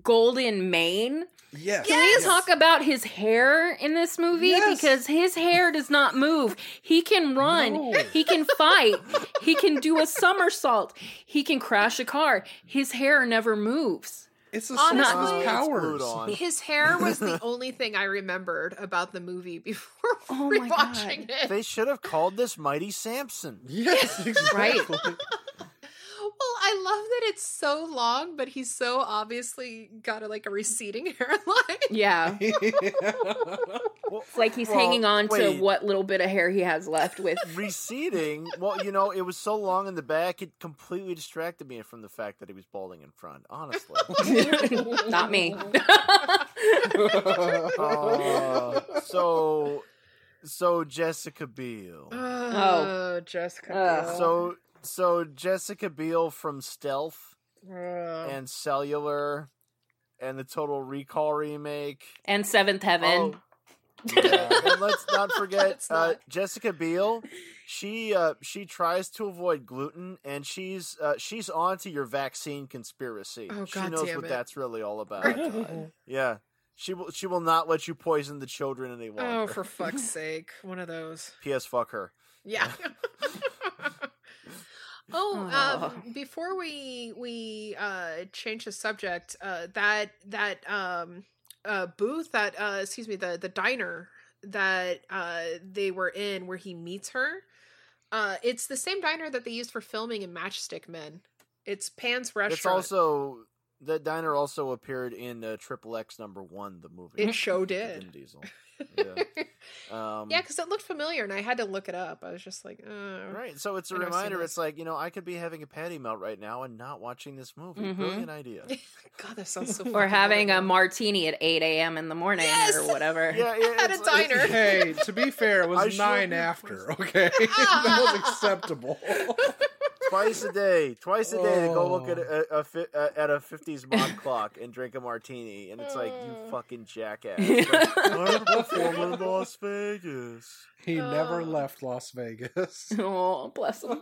golden mane. Yes. Can we talk about his hair in this movie? Yes. Because his hair does not move. He can run. No. He can fight. he can do a somersault. He can crash a car. His hair never moves. It's the Honestly- source of his it's powers. glued. (laughs) His hair was the (laughs) only thing I remembered about the movie before Oh my rewatching it. They should have called this Mighty Samson. Yes, exactly. Well, I love that it's so long, but he's so obviously got a, like a receding (laughs) hairline. Yeah. (laughs) Well, It's like he's well, hanging on to what little bit of hair he has left with. (laughs) receding. Well, you know, it was so long in the back, it completely distracted me from the fact that he was balding in front. Honestly. not me. Uh, so, so Jessica Biel. Oh, Jessica. Biel. So, so Jessica Biel from Stealth Ugh. and Cellular, and the Total Recall remake. and Seventh Heaven. Oh, yeah. and let's not (laughs) forget uh, not. Jessica Biel. She uh, she tries to avoid gluten, and she's uh, she's onto your vaccine conspiracy. Oh, she God knows what it. that's really all about. (laughs) Oh, yeah, She will. She will not let you poison the children any longer. Oh, for fuck's (laughs) sake. One of those. P.S. Fuck her. Yeah. Oh, Aw. um, before we we uh change the subject, uh that that um uh booth that uh excuse me, the the diner that uh they were in where he meets her, uh it's the same diner that they used for filming in Matchstick Men. It's Pann's restaurant. It's also that diner also appeared in uh, Triple X Number One, the movie. it show (laughs) with did. Vin Diesel. Yeah. (laughs) Um, yeah, because it looked familiar, and I had to look it up. I was just like, oh. Right. So it's a reminder. It's like you know I could be having a patty melt right now and not watching this movie. Mhm. Brilliant idea. (laughs) God, that sounds so. Or fucking having a martini at 8 a.m. in the morning Yes! or whatever. Yeah, yeah. (laughs) At a it's like- diner. Hey, to be fair, it was should nine after. Okay, that was acceptable. Twice a day, twice a day to go look at Oh. a, a, uh, at a fifties mod clock and drink a martini, and it's like you Oh. fucking jackass. (laughs) Like, I'm a (laughs) performer in Las Vegas. He never Oh. left Las Vegas. (laughs) oh, bless him.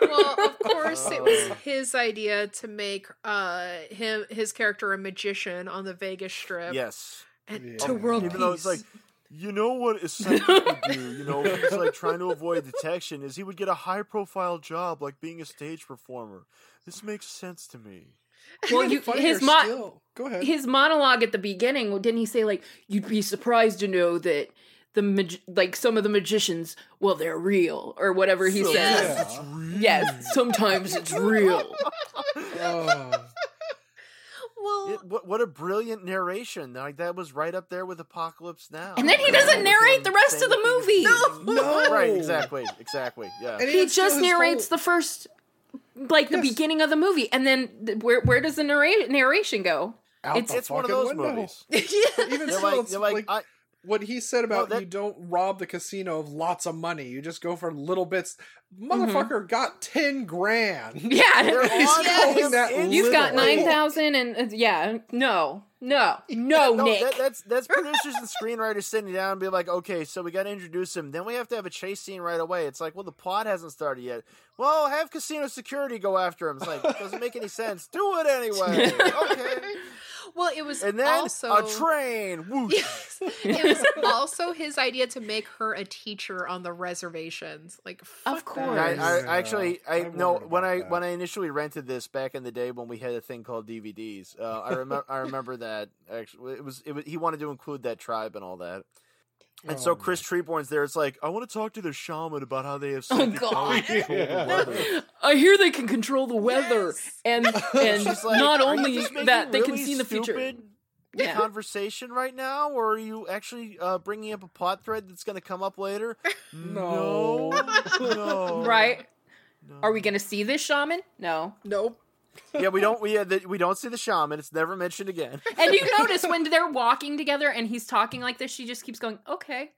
well, of course, it was Oh. his idea to make uh him his character a magician on the Vegas Strip. Yes, and Yeah. to world even though it's peace. like. You know what a (laughs) psychic would do, you know, he's like trying to avoid detection, is he would get a high profile job like being a stage performer. This makes sense to me. Well, you, his mo- Go ahead. his monologue at the beginning didn't he say like you'd be surprised to know that the mag- like some of the magicians well they're real or whatever he So, says Yeah. it's real. yes sometimes it's real (laughs) Oh. Well, It- what, what a brilliant narration! Like that was right up there with Apocalypse Now. and then he doesn't narrate the rest of the movie (laughs) No. (laughs) Right, exactly, exactly. Yeah. And he even just narrates whole- the first like the Yes. beginning of the movie and then th- where where does the narrate- narration go out it's- the It's one of those window. movies. yeah. (laughs) Even You're still, like, it's you're like, like, I, what he said about that- you don't rob the casino of lots of money. You just go for little bits. Mm-hmm. Motherfucker got ten grand. (laughs) yeah He's (laughs) on calling that in- you've got 9000 and uh, yeah no no no no, nick that, that's that's producers and screenwriters sitting down and be like, okay, so we got to introduce him. Then we have to have a chase scene right away. It's like, well, the plot hasn't started yet. Well, have casino security go after him. It's like, it doesn't make any sense. Do it anyway. (laughs) Okay. Well, it was And then also a train. Whoosh. Yes, (laughs) it was also his idea to make her a teacher on the reservations. Like, Of course. I, I Yeah, actually I I no when I that. when I initially rented this back in the day when we had a thing called DVDs. Uh, I remember I remember that actually it was it was he wanted to include that tribe and all that. And so Oh, Chris Treborn's there. It's like I want to talk to their shaman about how they have Oh, God. power to control the Yeah. weather. I hear they can control the weather, Yes. (laughs) and and like, not only just that they can really see the future. stupid Yeah. Conversation right now, or are you actually uh, bringing up a plot thread that's going to come up later? (laughs) No. no, Right? no. Are we going to see this shaman? No. Nope. (laughs) Yeah, we don't. We uh, the, we don't see the shaman. It's never mentioned again. (laughs) And you (laughs) notice when they're walking together and he's talking like this, she just keeps going, "Okay,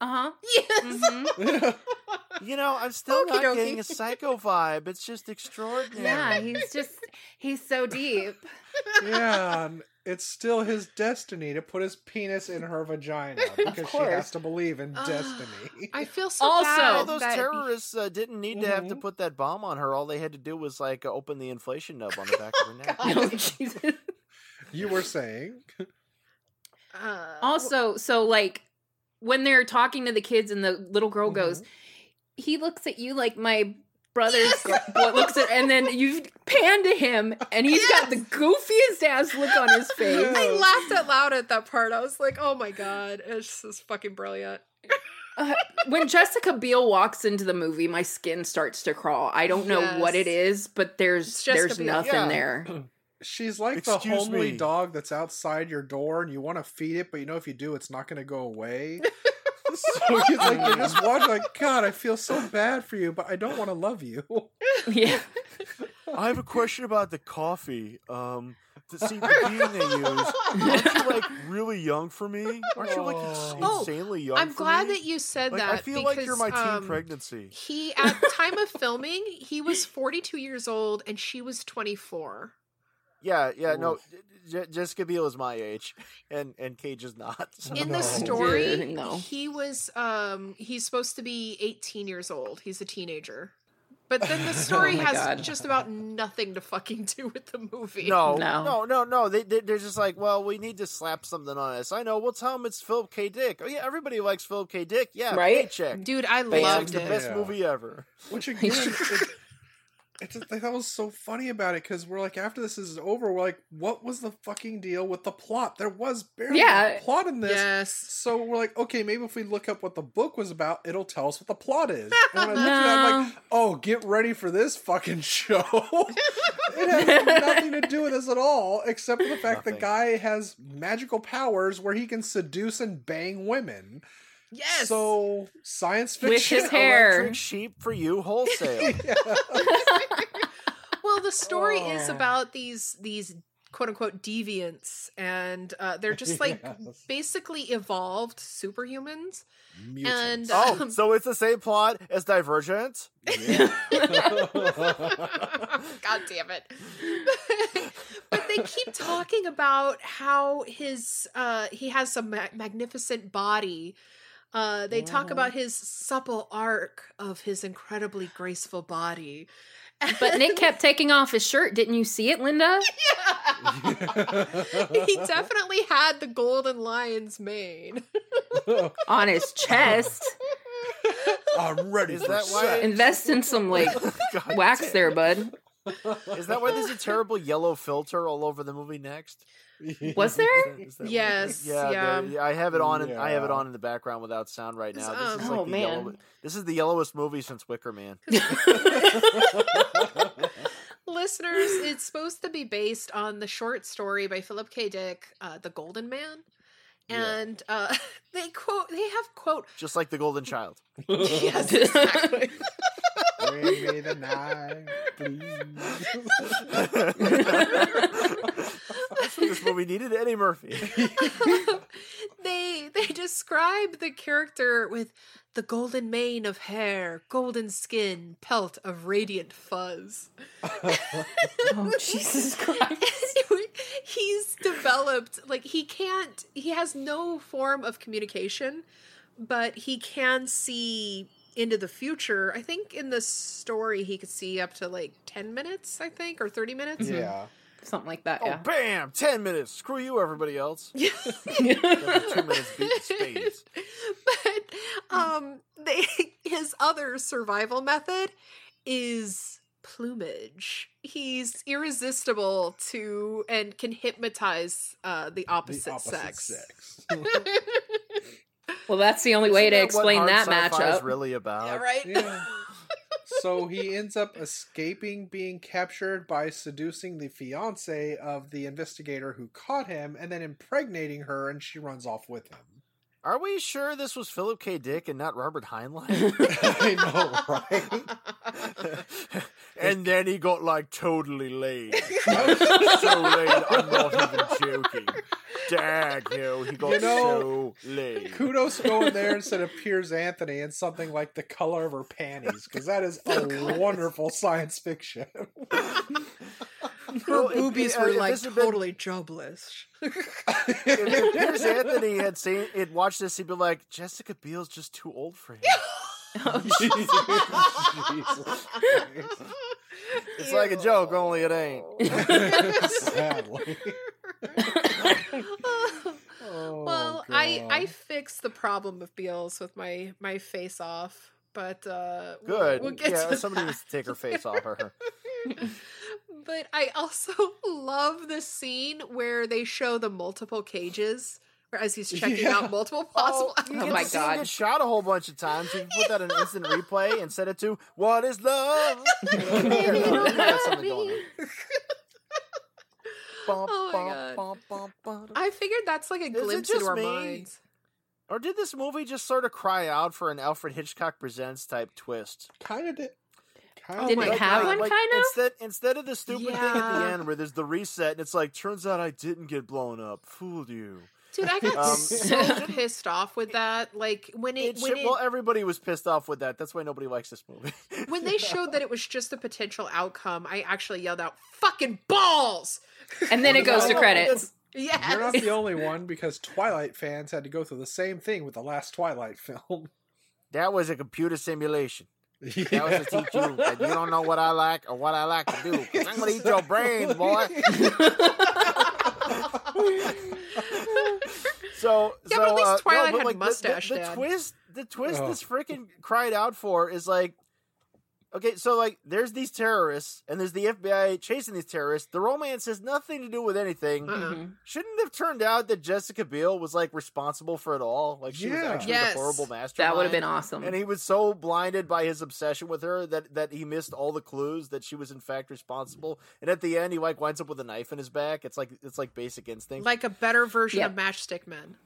uh huh." Yes. hmm You know, I'm still not Okey-dokey. getting a psycho vibe. It's just extraordinary. Yeah, he's just he's so deep. yeah, and it's still his destiny to put his penis in her vagina (laughs) because she has to believe in Ah, destiny. I (laughs) feel so Also- bad All those that- terrorists uh, didn't need to have to Mhm. put that bomb on her. All they had to do was like uh, open the inflation nub on the back of her (laughs) neck. God. Oh, Jesus. You were saying, Uh, Also, so like when they're talking to the kids and the little girl goes, Mm-hmm. he looks at you like my brother's boy looks at, and then you pan to him, and he's got the goofiest ass look on his (laughs) face. I laughed out loud at that part. I was like, "Oh my god, it's just fucking brilliant." Uh, when Jessica Biel walks into the movie, my skin starts to crawl. I don't know what it is, but there's there's Biel. nothing Yeah. there. (clears throat) she's like the homely me. dog that's outside your door, and you want to feed it, but you know if you do, it's not going to go away. (laughs) so it's like you're just watching, like, God, I feel so bad for you, but I don't want to love you. (laughs) Yeah. I have a question about the coffee. Um, to see the bean they use. Aren't you like really young for me? Aren't you like ins- Oh, insanely young? I'm for glad me? that you said Like, that. I feel like you're my teen um, pregnancy. He at time of filming, he was 42 years old and she was 24. Yeah, yeah, no. Oof. J- J- Jessica Biel is my age, and and Cage is not. so- In No. the story, (laughs) No. he was um he's supposed to be 18 years old. He's a teenager. But then the (laughs) story Oh has God. just about nothing to fucking do with the movie. No, No. no, no, no. They, they they're just like, well, we need to slap something on us. I know. We'll tell them it's Philip K. Dick. Oh yeah, everybody likes Philip K. Dick. Yeah, Right? paycheck. Dude, I Paycheck's loved the best Yeah. movie ever. Which (laughs) again, it, it's that was so funny about it because we're like, after this is over, we're like, what was the fucking deal with the plot? There was barely Yeah. a plot in this. Yes. So we're like, okay, maybe if we look up what the book was about, it'll tell us what the plot is. (laughs) And when I looked at it, I'm like, oh, get ready for this fucking show. (laughs) it has (laughs) nothing to do with this at all, except for the fact the guy has magical powers where he can seduce and bang women. Yes. So science fiction With his (laughs) hair. Electric sheep for you wholesale. (laughs) well, the story is Oh. about these these quote unquote deviants, and uh, they're (laughs) just like Yes. basically evolved superhumans. Mutants. And oh, um, so it's the same plot as Divergent. Yeah. God damn it. but they keep talking about how his uh he has a ma- magnificent body. Uh they talk about his supple arc of his incredibly graceful body. But Nick kept taking off his shirt. Didn't you see it, Linda? (laughs) he (laughs) definitely had the golden lion's mane. (laughs) On his chest. I'm ready Is for that why- sex. Invest in some like wax there, bud. Is that why there's a terrible yellow filter all over the movie next? Was (laughs) there? Is that Yes, is? Yeah, yeah. there- I have it on. In, I have it on in the background without sound right now. This is Um, like Oh, the man. yellow, This is the yellowest movie since Wicker Man. (laughs) (laughs) Listeners, it's supposed to be based on the short story by Philip K. Dick, uh, The Golden Man. And uh, they quote, they have quote, Just like the Golden Child. yes, exactly. Bring me the knife, please. That's what this movie needed. Eddie Murphy. (laughs) (laughs) they they describe the character with the golden mane of hair, golden skin, pelt of radiant fuzz. (laughs) Oh Jesus Christ. He's developed like he can't he has no form of communication, but he can see into the future. I think in the story he could see up to like 10 minutes, I think, or 30 minutes. Mm-hmm. yeah. Something like that, Oh, yeah. bam! Ten minutes. Screw you, everybody else. (laughs) Yeah. Two minutes beating spades. (laughs) but um they (laughs) his other survival method is plumage he's irresistible to and can hypnotize uh the The opposite, opposite sex, sex. Well, that's the only way to Isn't that what explain hard that sci-fi is really about. yeah right Yeah. So he ends up escaping being captured by seducing the fiance of the investigator who caught him and then impregnating her and she runs off with him. Are we sure this was Philip K. Dick and not Robert Heinlein? (laughs) I know, right? (laughs) and then he got like totally laid. (laughs) so laid, I'm not even joking. Dag, you he got You know, so laid. Kudos going there (laughs) instead of Piers Anthony and something like the color of her panties, because that is a wonderful science fiction. (laughs) her Well, boobies uh, were if like this had been- totally jobless if Piers Anthony had seen, had watched this, he'd be like, Jessica Biel's just too old for him. Jesus (laughs) Christ. It's like a joke, only it ain't. (laughs) Sadly. Oh, well i God. i fixed the problem of beals with my my face off but uh we'll- Good. we'll, get yeah, to somebody that. needs to take her face off her. (laughs) but I also love the scene where they show the multiple cages, where as he's (laughs) checking Yeah. out multiple oh, possible. you Oh my to see him God. Get shot a whole bunch of times. You can put that in instant (laughs) replay and set it to "What is love?" (laughs) Here, no, you got something going on. Bum, Oh my God. I figured that's like a it glimpse into our me? minds. Or did this movie just sort of cry out for an Alfred Hitchcock Presents type twist? kind of did. Kind Oh Did my it have God. one, kind of? Instead, instead of the stupid thing at the end where there's the reset and it's like, turns out I didn't get blown up. Fooled you. Dude, I got Um, so (laughs) pissed off with that. Like when it, It when should- it well, everybody was pissed off with that. That's why nobody likes this movie. when they (laughs) showed that it was just a potential outcome, I actually yelled out "fucking balls!" And then it goes to No, credits. Yes. You're not the only (laughs) one because Twilight fans had to go through the same thing with the last Twilight film. That was a computer simulation. That was to teach you that you don't know what I like or what I like to do. 'cause I'm gonna eat your brains, boy. So, Yeah, so but at least uh, Twilight no, had like mustache, The, the, Dad. twist, the twist Oh. this freaking cried out for is like, okay, so like, there's these terrorists and there's the FBI chasing these terrorists. The romance has nothing to do with anything. Mhm. Shouldn't it have turned out that Jessica Biel was like responsible for it all? Like she was actually Yes. the horrible mastermind. That would have been awesome. And he was so blinded by his obsession with her that, that he missed all the clues that she was in fact responsible. And at the end, he like winds up with a knife in his back. It's like it's like Basic Instinct. Like a better version Yep. of Matchstick Men.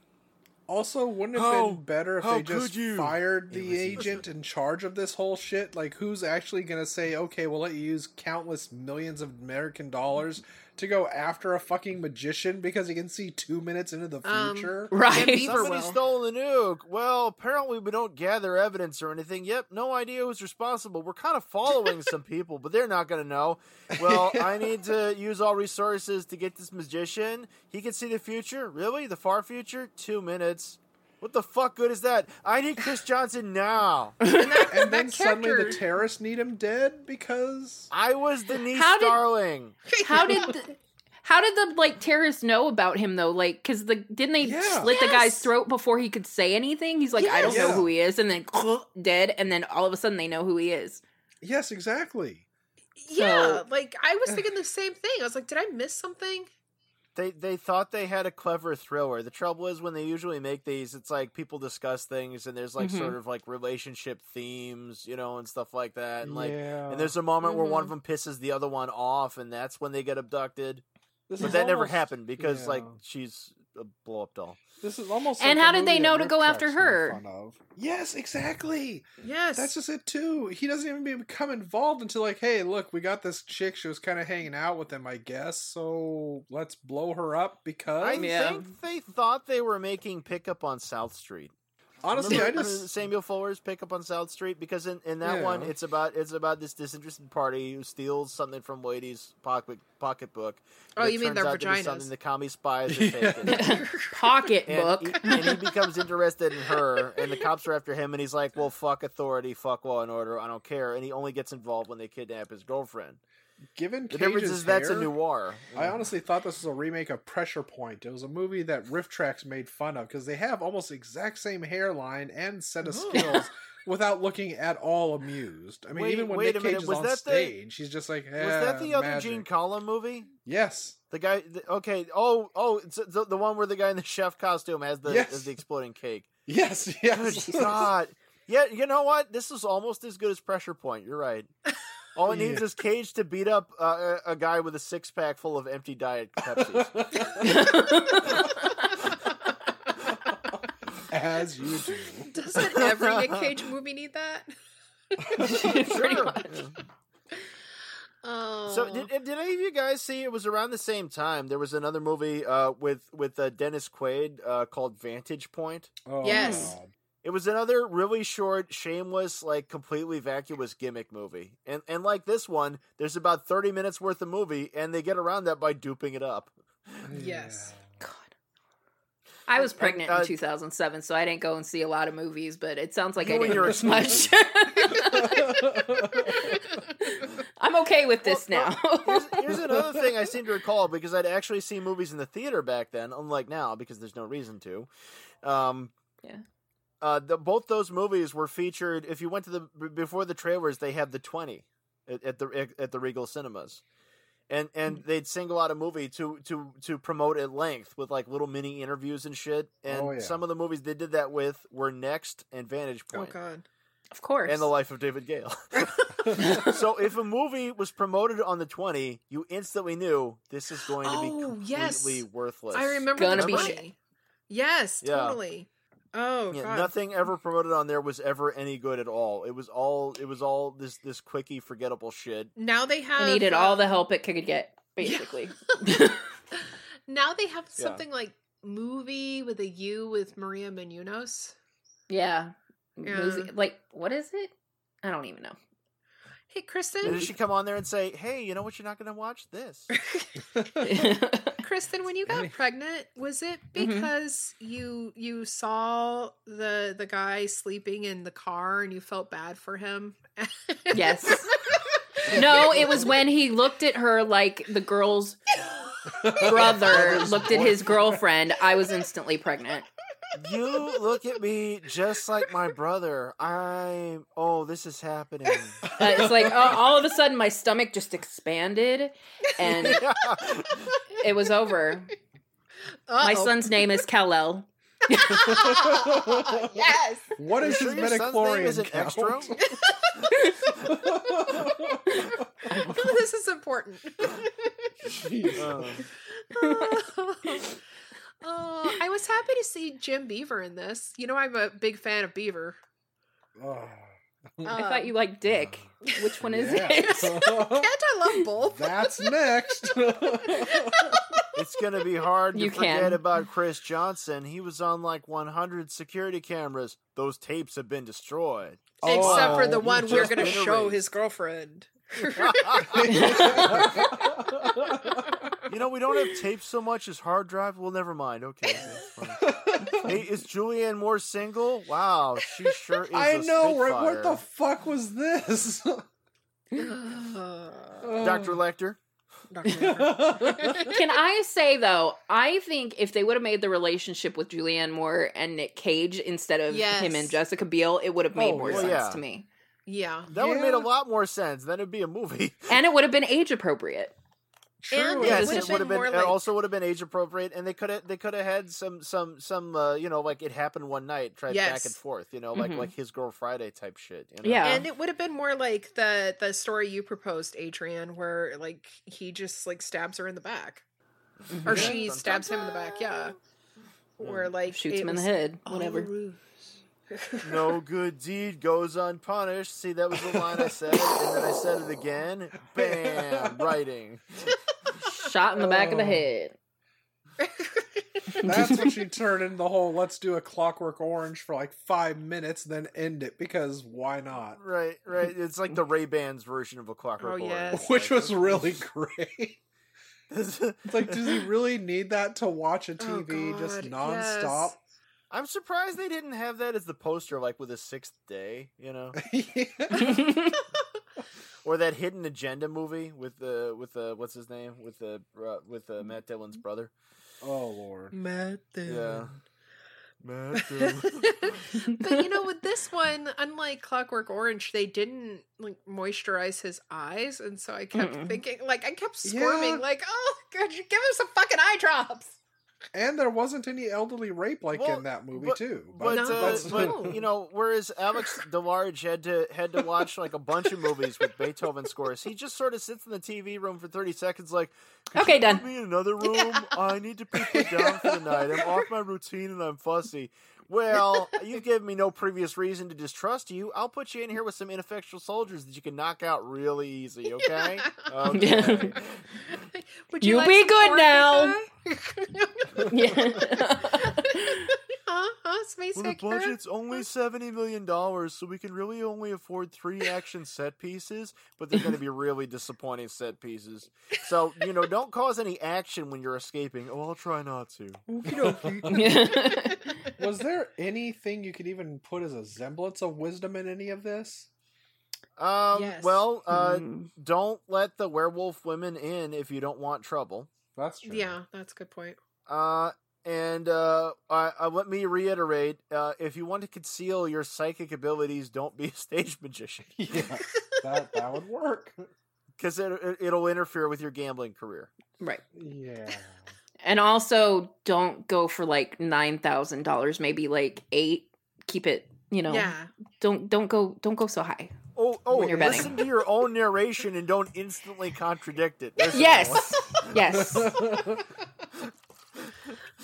Also, wouldn't it have How- been better if how they just you? fired the agent in charge of this whole shit? Like, who's actually going to say, okay, we'll let you use countless millions of American dollars to go after a fucking magician because he can see two minutes into the Um, future? right. Beaver Somebody will. stole the nuke. Well, apparently we don't gather evidence or anything. Yep, no idea who's responsible. We're kind of following (laughs) some people, but they're not going to know. Well, I need to use all resources to get this magician. He can see the future. Really? The far future? Two minutes. What the fuck good is that? I need Cris Johnson now. (laughs) and then that suddenly the terrorists need him dead because. I was Denise How did- Starling. (laughs) How did the, how did the like terrorists know about him though? Like, because the didn't they Yeah. slit the guy's throat before he could say anything? He's like, I don't know who he is, and then (laughs) dead, and then all of a sudden they know who he is. Yes, exactly. Yeah, So- like I was (sighs) thinking the same thing. I was like, did I miss something? They they thought they had a clever thriller. The trouble is when they usually make these, it's like people discuss things and there's like Mhm. sort of like relationship themes, you know, and stuff like that. And like yeah. and there's a moment where one of them pisses the other one off, and that's when they get abducted. This But that never happened because like she's a blow up doll. This is almost. And like how did they know to go after her? Yes, exactly. Yes. That's just it too. He doesn't even become involved until like, hey, look, we got this chick. She was kind of hanging out with him, I guess. So let's blow her up because I Yeah. think they thought they were making pickup on South Street. Honestly, I just Samuel Fuller's pickup on South Street because in, in that one it's about it's about this disinterested party who steals something from Lady's pocket pocketbook. Oh, you mean turns their out to be vaginas. Something the commie spies are Yeah. taking. (laughs) Pocketbook. and, he, and he becomes interested in her, and the cops are after him, and he's like, "Well, fuck authority, fuck law and order, I don't care." And he only gets involved when they kidnap his girlfriend. Given The difference Cage's is that's a noir. I honestly thought this was a remake of Pressure Point. It was a movie that RiffTrax made fun of because they have almost the exact same hairline and set of Oh. skills (laughs) without looking at all amused. I mean, Wait- even when wait Nick a minute, Cage is was on that the- stage, he's just like, was that ah, the other magic. Gene Collin movie? Yes. The guy, the, okay. Oh, oh, it's the, the one where the guy in the chef costume has the Yes. has the exploding cake. Yes, Good yes. (laughs) God. Yeah, you know what? This is almost as good as Pressure Point. You're right. All it needs Yeah. is Cage to beat up uh, a a guy with a six pack full of empty diet Pepsis. As you do. Doesn't every Nick Cage movie need that? (laughs) Pretty Sure. much. Yeah. Oh. So did, did any of you guys see? It was around the same time. There was another movie uh, with with uh, Dennis Quaid uh, called Vantage Point. Oh, Yes. God. It was another really short, shameless, like completely vacuous gimmick movie. And and like this one, there's about thirty minutes worth of movie, and they get around that by duping it up. Yes. (laughs) God. I was pregnant uh, in 2007, so I didn't go and see a lot of movies, but it sounds like You I and didn't your miss much. (laughs) I'm okay with this Well, now. Here's, (laughs) here's another thing I seem to recall because I'd actually seen movies in the theater back then, unlike now because there's no reason to. Um, Yeah. Uh, the, both those movies were featured. If you went to the before the trailers, they had the twenty at, at the at the Regal Cinemas, and and Hmm. they'd single out a movie to to to promote at length with like little mini interviews and shit. And Oh, yeah. some of the movies they did that with were Next and Vantage Point. Oh god. of course. and the life of David Gale. (laughs) (laughs) so if a movie was promoted on the 20, you instantly knew this is going to be Oh, completely yes. worthless. I remember Gonna the be money. shit. Yes, Yeah. totally. Oh Yeah, god. nothing ever promoted on there was ever any good at all. It was all it was all this this quickie forgettable shit. Now they have I needed all the um, help it could get, basically. (laughs) (laughs) Now they have Yeah. something like movie with a U with Maria Menounos. yeah. Yeah. Musi- Like, what is it? I don't even know. Hey And Kristin. did she come on there and say, "Hey, you know what? You're not going to watch this." (laughs) Kristin, when you got pregnant, was it Mhm. because you you saw the the guy sleeping in the car and you felt bad for him? (laughs) Yes. No, it was when he looked at her like the girl's (laughs) brother looked at his girlfriend. I was instantly pregnant. You look at me just like my brother. I'm. Oh, this is happening. (laughs) Uh, it's like uh, all of a sudden my stomach just expanded and (laughs) it was over. My Uh-oh. son's name is Kal-El. (laughs) yes. What is his your son's name midichlorian isn't count? extra? this is important. Jeez. Uh, Oh, I was happy to see Jim Beaver in this. You know, I'm a big fan of Beaver. Oh. (sighs) I thought you liked Dick. (sighs) Which one is Yeah. it? (laughs) Can't I love both? That's next. (laughs) it's gonna be hard to You forget can. about Cris Johnson. He was on like 100 security cameras. Those tapes have been destroyed. Except for Oh, the one we're going to show his girlfriend. (laughs) You know, we don't have tapes so much as hard drive. Well, never mind. Okay. (laughs) hey, is Julianne Moore single? Wow, she sure is. I a know, right? What the fuck was this? (sighs) Dr. Lecter? (laughs) Can I say though, I think if they would have made the relationship with Julianne Moore and Nick Cage instead of Yes. him and Jessica Biel, it would have made Oh, more well, sense yeah. to me. yeah. That would have made a lot more sense. Then it'd be a movie. And it would have been age appropriate. And True. it yes, would've it would have been been. more It like- also would have been age appropriate, and they could have. They could have had some, some, some. Uh, you know, like it happened one night, tried back and forth. You know, like Mhm. like his girl Friday type shit. You know? Yeah. And it would have been more like the the story you proposed, Adrian, where like he just like stabs her in the back, or she Dun, stabs him in the back. Yeah, dun. where like Shoots him in the head. Whatever. No good deed goes unpunished. See, that was the line I said, and then I said it again. Bam, writing. Shot in the back of the Oh. head. That's when she (laughs) turned into the whole let's do a clockwork orange for like five minutes, then end it because why not? Right, right. It's like the Ray Bans version of a Clockwork Oh, Orange. yes. Which Like, was really (laughs) great. (laughs) It's like, does he really need that to watch a Oh, TV just God, nonstop? I'm surprised they didn't have that as the poster, like with a sixth day, you know, or that hidden agenda movie with the with the what's his name with the uh, with uh, Matt Dillon's brother. oh lord. Matt Yeah. Matt (laughs) Dillon. but you know, with this one, unlike Clockwork Orange, they didn't like moisturize his eyes, and so I kept Mm-mm. thinking, like, I kept squirming, Yeah. like, oh, could you give him some fucking eye drops? And there wasn't any elderly rape like Well, in that movie but- too. But, No, uh, (laughs) but you know, whereas Alex DeLarge had to had to watch like a bunch of movies with Beethoven scores, he just sort of sits in the TV room for thirty seconds, like, "Could Okay, you done. Put me in another room. (laughs) I need to be put down for the night. I'm off my routine and I'm fussy. Well, (laughs) you've given me no previous reason to distrust you. I'll put you in here with some ineffectual soldiers that you can knock out really easy. (laughs) Okay. Okay. (laughs) Would You like be good now. big yeah. huh? Huh? Space Well, the budget's only seventy million dollars, so we can really only afford three action set pieces, but they're going to be really disappointing set pieces. So you know, don't cause any action when you're escaping. Oh, I'll try not to. Was there anything you could even put as a semblance of wisdom in any of this? Um, Yes. well, uh, Mm. don't let the werewolf women in if you don't want trouble. That's true. yeah, that's a good point. Uh, and uh, uh, uh, let me reiterate: uh, if you want to conceal your psychic abilities, don't be a (laughs) stage magician (laughs) Yeah. That that would work. (laughs) because it, it, it'll interfere with your gambling career. right. Yeah. And also don't go for like nine thousand dollars, maybe like eight. Keep it, you know. Yeah. Don't don't go don't go so high. Oh, oh! When you're betting. listen to your own narration and don't instantly contradict it. There's Yes. (laughs) yes. (laughs)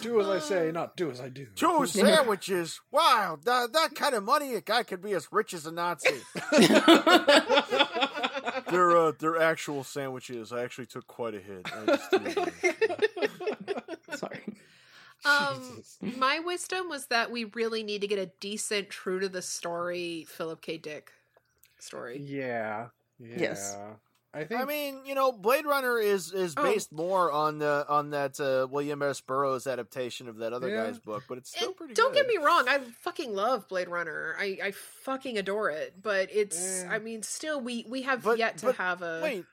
do as I say, not do as I do. Two (laughs) sandwiches. Wow, that, that kind of money, a guy could be as rich as a Nazi. They're uh, they're actual sandwiches. I actually took quite a hit. I just did. (laughs) Sorry. Um, my wisdom was that we really need to get a decent, true to the story Philip K. Dick story. Yeah. Yeah. Yes. I think I mean, you know, Blade Runner is is Oh. based more on the on that uh, William S. Burroughs adaptation of that other Yeah. guy's book, but it's still And pretty. don't good. get me wrong, I fucking love Blade Runner. I, I fucking adore it. But it's Eh. I mean, still we we have But- yet to but have a Wait,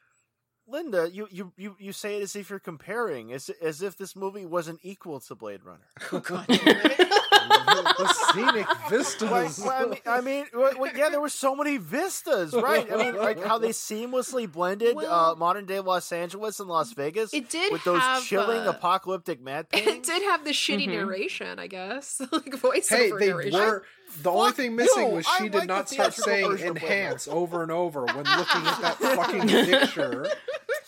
Linda, you, you you you say it as if you're comparing, as as if this movie wasn't equal to Blade Runner. Oh god. (laughs) (laughs) damn the scenic vistas. Like, well, I mean, I mean well, well, yeah, there were so many vistas, right? I mean, like how they seamlessly blended Well- uh, modern day Los Angeles and Las Vegas It did with those have, chilling uh, apocalyptic matte (laughs) It did have the shitty Mhm. narration, I guess. (laughs) like voiceover hey, they narration. were. The only thing missing you, was I she like did the not start saying version of Blade enhance over and over when (laughs) looking at that fucking picture.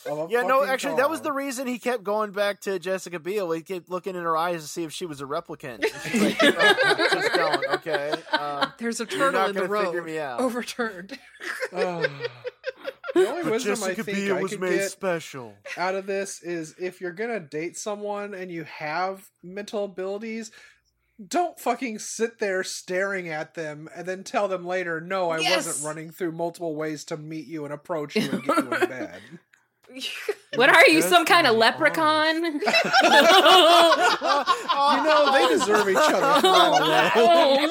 Of a Yeah, no, fucking actually, that was the car. reason he kept going back to Jessica Biel. He kept looking in her eyes to see if she was a replicant. And (laughs) she's like, "No, just don't, okay? Um, There's a you're turtle not in the gonna figure road. me out. Overturned. Ugh. (sighs) the only but wisdom I think Biel I was could made get special. out of this is if you're gonna date someone and you have mental abilities, don't fucking sit there staring at them and then tell them later, no, I Yes! wasn't running through multiple ways to meet you and approach you and get you in (laughs) bed. (laughs) What are you, some kind of leprechaun? (laughs) you know, they deserve each other for all alone.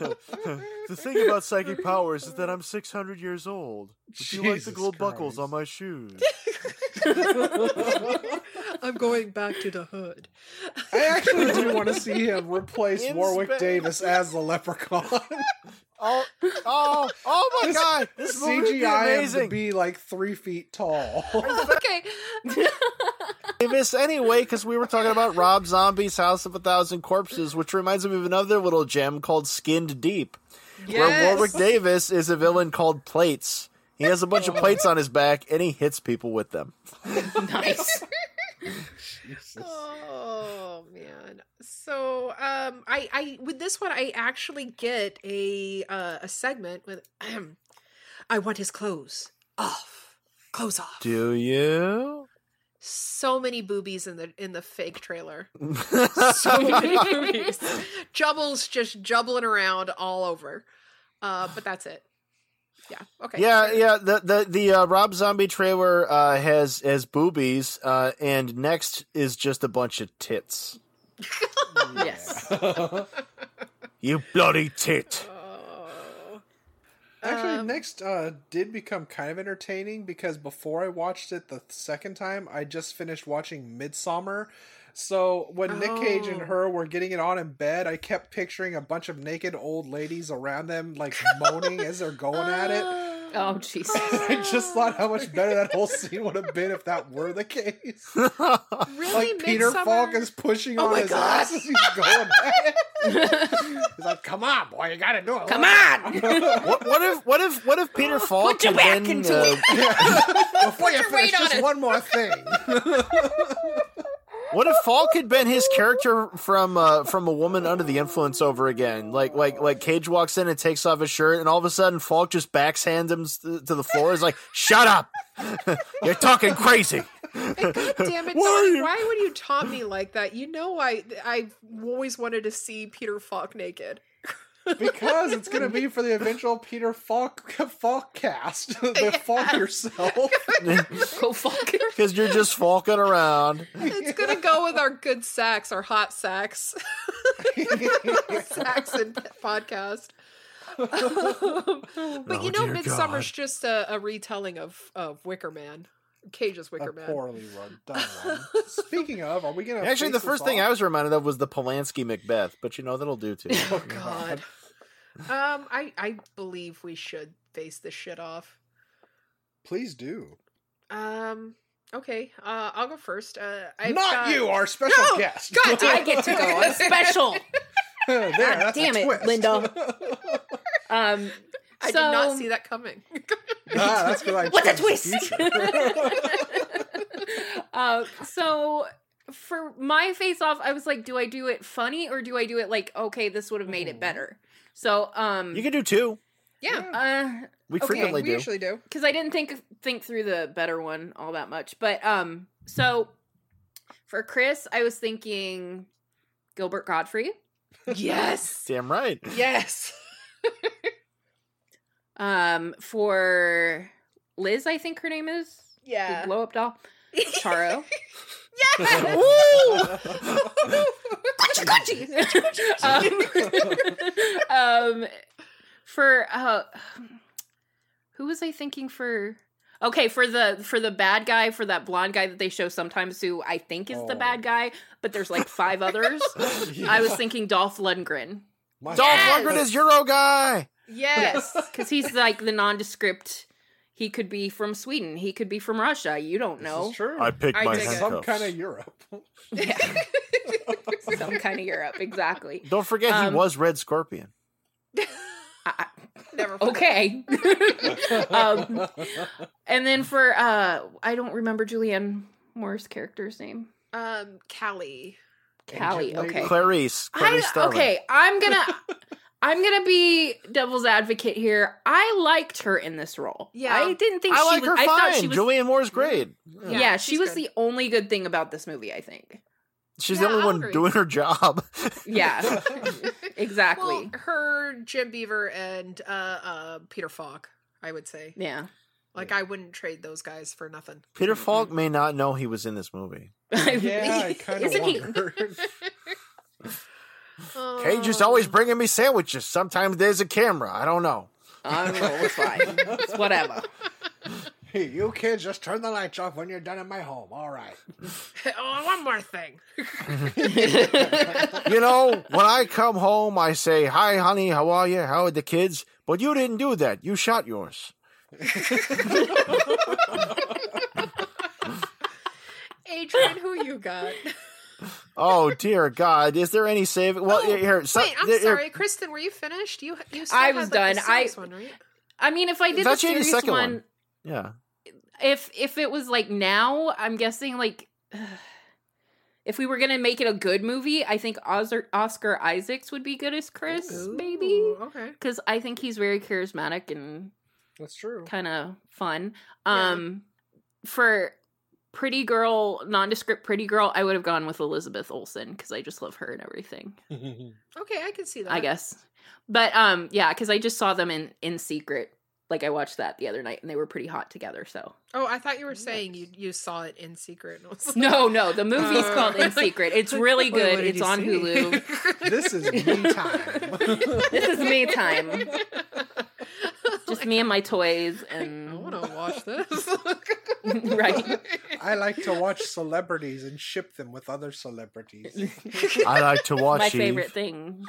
(laughs) the thing about psychic powers is that I'm 600 years old. Would you like the Jesus gold buckles Christ. on my shoes? (laughs) I'm going back to the hood. I actually do (laughs) want to see him replace In Warwick space. Davis as the leprechaun. Oh, oh, oh my This god! This movie would be CGI him to be like three feet tall. (laughs) okay. Davis anyway, because we were talking about Rob Zombie's House of a Thousand Corpses, which reminds me of another little gem called Skinned Deep, where Warwick Davis is a villain called Plates. He has a bunch of plates on his back, and he hits people with them. (laughs) nice. Oh man. So um I I with this one I actually get a uh, a segment with (clears throat) I want his clothes off. Clothes off. Do you? So many boobies in the in the fake trailer. So many (laughs) boobies. Jubbles just jubbling around all over. Uh but that's it. Yeah. Okay. Yeah, sure. yeah. The the the uh, Rob Zombie trailer uh, has has boobies, uh, and next is just a bunch of tits. (laughs) Yes. (laughs) You bloody tit! Oh. Actually, Um, next uh, did become kind of entertaining because before I watched it the second time, I just finished watching Midsommar. So when Nick Cage and Oh. her were getting it on in bed, I kept picturing a bunch of naked old ladies around them, like (laughs) moaning as they're going at it. Oh, jeez. (laughs) I just thought how much better that whole scene would have been if that were the case. (laughs) really Like Peter Falk is pushing Oh on his God. ass as he's going at it. He's like, "Come on, boy, you gotta do it. Come on! what, what if what if what if Peter Falk Put your had back been, into uh, it. Before you your finish, weight on just it. one more thing. What if Falk had been his character from uh, from a woman under the influence over again? Like like like Cage walks in and takes off his shirt, and all of a sudden Falk just backhands him to, to the floor. He's like, "Shut up! (laughs) You're talking crazy." God (laughs) damn it, Why are Don, you- why would you taunt me like that? You know I I've always wanted to see Peter Falk naked. Because it's gonna be (laughs) for the eventual Peter Falk Falk cast. (laughs) the Falk yourself. Go (laughs) fuck. Because you're just falking around. It's gonna go with our good sax, our hot sax. sax and podcast. but Oh, you know, Midsommar's God. just a, a retelling of, of Wicker Man. Cage's Wicker a Man. poorly run done one. Speaking of, are we gonna Actually, the first this thing I was reminded of was the Polanski Macbeth, but you know that'll do too. Oh, oh God. Um, I I believe we should face this shit off. Please do. Um. Okay. Uh, I'll go first. Uh, I've Not got- you, our special No! guest. God damn I get to go. I'm special. (laughs) there, that's a damn it, twist. Linda. (laughs) Um, I did not see that coming. (laughs) ah, that's because I What's a twist? uh, so for my face off, I was like, do I do it funny or do I do it like, okay, this would have made it better? So, um, You can do two. yeah, uh, We Okay, frequently we do. usually do. because I didn't think think through the better one all that much. But um, so for Cris, I was thinking Gilbert Gottfried. Yes. (laughs) Damn right. yes. (laughs) Um, for Liz, I think her name is the Yeah. blow up doll. Charo. um, um, for uh, who was I thinking for? Okay, for the for the bad guy, for that blonde guy that they show sometimes, who I think is the Oh. bad guy, but there's like five others. (laughs) I was thinking Dolph Lundgren. My Dolph Yes! Lundgren is Euro guy. Yes. because he's like the nondescript. He could be from Sweden. He could be from Russia. You don't This know. is true. I picked I my dig it. handcuffs. Some kind of Europe. Yeah. (laughs) Some kind of Europe, exactly. Don't forget, Um, he was Red Scorpion. (laughs) I- Never. Forget. okay. (laughs) um, and then for uh, I don't remember Julianne Moore's character's name. Um, Callie. Callie. Agent Okay. Clarice. Clarice I, Starling. okay, I'm gonna I'm gonna be devil's advocate here. I liked her in this role. Yeah. I didn't think I she like was. her I thought she was. Julianne Moore's great. yeah, Yeah, she was good. the only good thing about this movie. I think. She's Yeah, the only I'll one agree. doing her job. (laughs) Yeah, (laughs) exactly. Well, her, Jim Beaver, and uh, uh, Peter Falk, I would say. yeah. Like, I wouldn't trade those guys for nothing. Peter Falk may not know he was in this movie. (laughs) yeah, I kind of Isn't he? wondered. Cage is always bringing me sandwiches. Sometimes there's a camera. I don't know. I don't know. It's fine. It's whatever. hey, you kids, just turn the lights off when you're done in my home. All right. (laughs) oh, one more thing. (laughs) You know, when I come home, I say, Hi, honey, how are you? How are the kids? But you didn't do that. You shot yours. (laughs) Adrian, who you got? Oh, dear God. Is there any saving? Well, Oh, here. So, Wait, I'm here- sorry, Kristin. Were you finished? You you still I had, was like, done. The I- one, right? I mean, if I did Thought the you serious second one, one. Yeah. if if it was like now, I'm guessing like (sighs) if we were gonna make it a good movie, I think Oscar, Oscar Isaacs would be good as Cris, maybe, Okay. because I think he's very charismatic and That's true. kind of fun. Yeah. Um, for pretty girl, nondescript pretty girl, I would have gone with Elizabeth Olsen because I just love her and everything. (laughs) Okay, I can see that. I guess, but um, yeah, because I just saw them in in secret. Like I watched that the other night, and they were pretty hot together. So Oh, I thought you were saying you you saw it in secret. and was (laughs) like, no, no, the movie's Uh, called In Secret. It's (laughs) really good. did It's on see? Hulu. this is me time. This is me time. Just me and my toys and I want to watch this. (laughs) right. I like to watch celebrities and ship them with other celebrities. (laughs) I like to watch my Eve. favorite thing.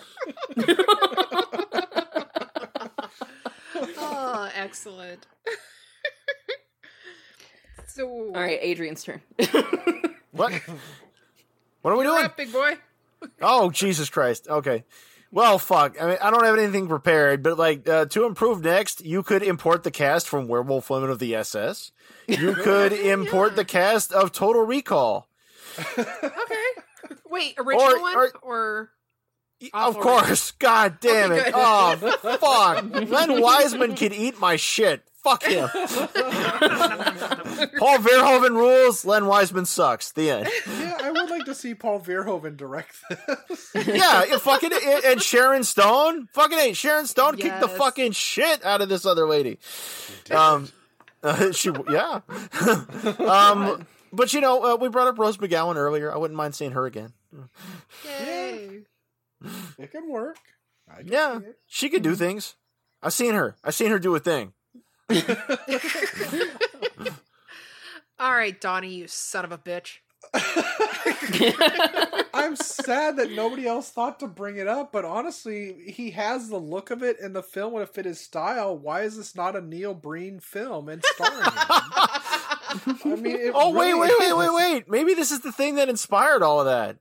oh, excellent. so, All right, Adrian's turn. What? (laughs) What are we doing? up, big boy. Oh, Jesus Christ. Okay. Well, fuck. I mean, I don't have anything prepared, but like uh, to improve next, you could import the cast from Werewolf Women of the SS. You (laughs) could import the cast of Total Recall. Okay. Wait, original Or- one or- or Of Awful. course. God damn Okay, it. good. Oh, fuck. Len Wiseman can eat my shit. Fuck him. (laughs) Paul Verhoeven rules. Len Wiseman sucks. The end. yeah, I would like to see Paul Verhoeven direct this. Yeah, you fucking and Sharon Stone. Fucking A. Sharon Stone kicked the fucking shit out of this other lady. Um, uh, (laughs) she yeah. (laughs) um, but you know, uh, we brought up Rose McGowan earlier. I wouldn't mind seeing her again. yay? It can work. I can Yeah, she could do mm-hmm. things. I've seen her. I've seen her do a thing. (laughs) All right, Donnie, you son of a bitch. (laughs) I'm sad that nobody else thought to bring it up, but honestly, he has the look of it, and the film would have fit his style. Why is this not a Neil Breen film and starring him? (laughs) I mean, it Oh wait, really wait, wait, wait, is. wait! Maybe this is the thing that inspired all of that.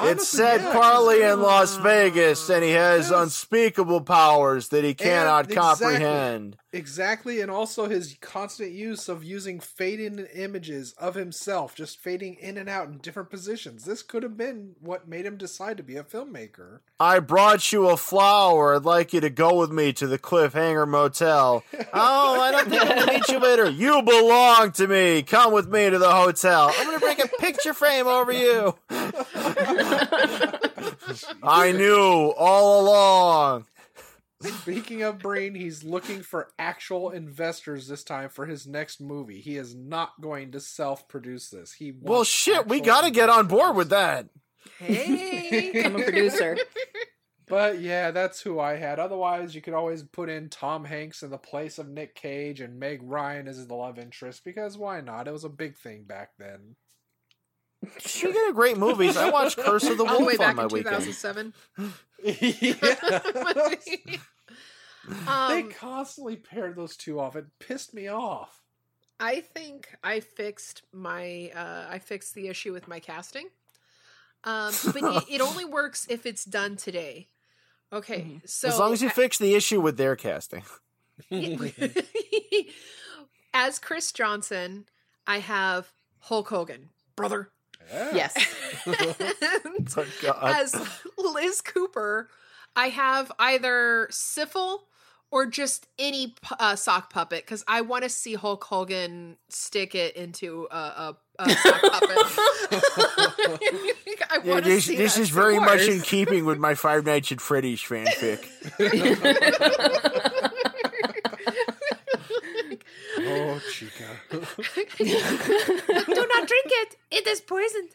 It's Honestly, said yeah, Carly in Las Vegas, and he has Yes. unspeakable powers that he cannot exactly. comprehend. Exactly, and also his constant use of using fading images of himself, just fading in and out in different positions. This could have been what made him decide to be a filmmaker. I brought you a flower. I'd like you to go with me to the Cliffhanger Motel. (laughs) oh, I don't think I'm gonna meet you later. You belong to me. Come with me to the hotel. I'm gonna bring a picture frame over you. (laughs) I knew all along. Speaking of Breen, he's looking for actual investors this time for his next movie. He is not going to self-produce this. He Well, shit, we got to get on board with that. Hey, (laughs) I'm a producer. (laughs) But yeah, that's who I had. Otherwise, you could always put in Tom Hanks in the place of Nick Cage and Meg Ryan as the love interest because why not? It was a big thing back then. Speaking of great movies, I watched (laughs) Curse of the all the way Wolf on my in weekend. 2007. yeah. (laughs) they um, constantly paired those two off. It pissed me off. I think I fixed my uh, I fixed the issue with my casting. Um, but it, it only (laughs) works if it's done today. Okay, so as long as you fix the issue with their casting. as Cris Johnson, I have Hulk Hogan, brother. Yeah. Yes. (laughs) (laughs) And Oh, God. as Liz Cooper, I have either Syphil or just any uh, sock puppet because I want to see Hulk Hogan stick it into a, a, a sock (laughs) puppet. Yeah, this, see this that. is very much in keeping with my Five Nights at Freddy's fanfic. Oh, Chica. Do not drink it. It is poisoned.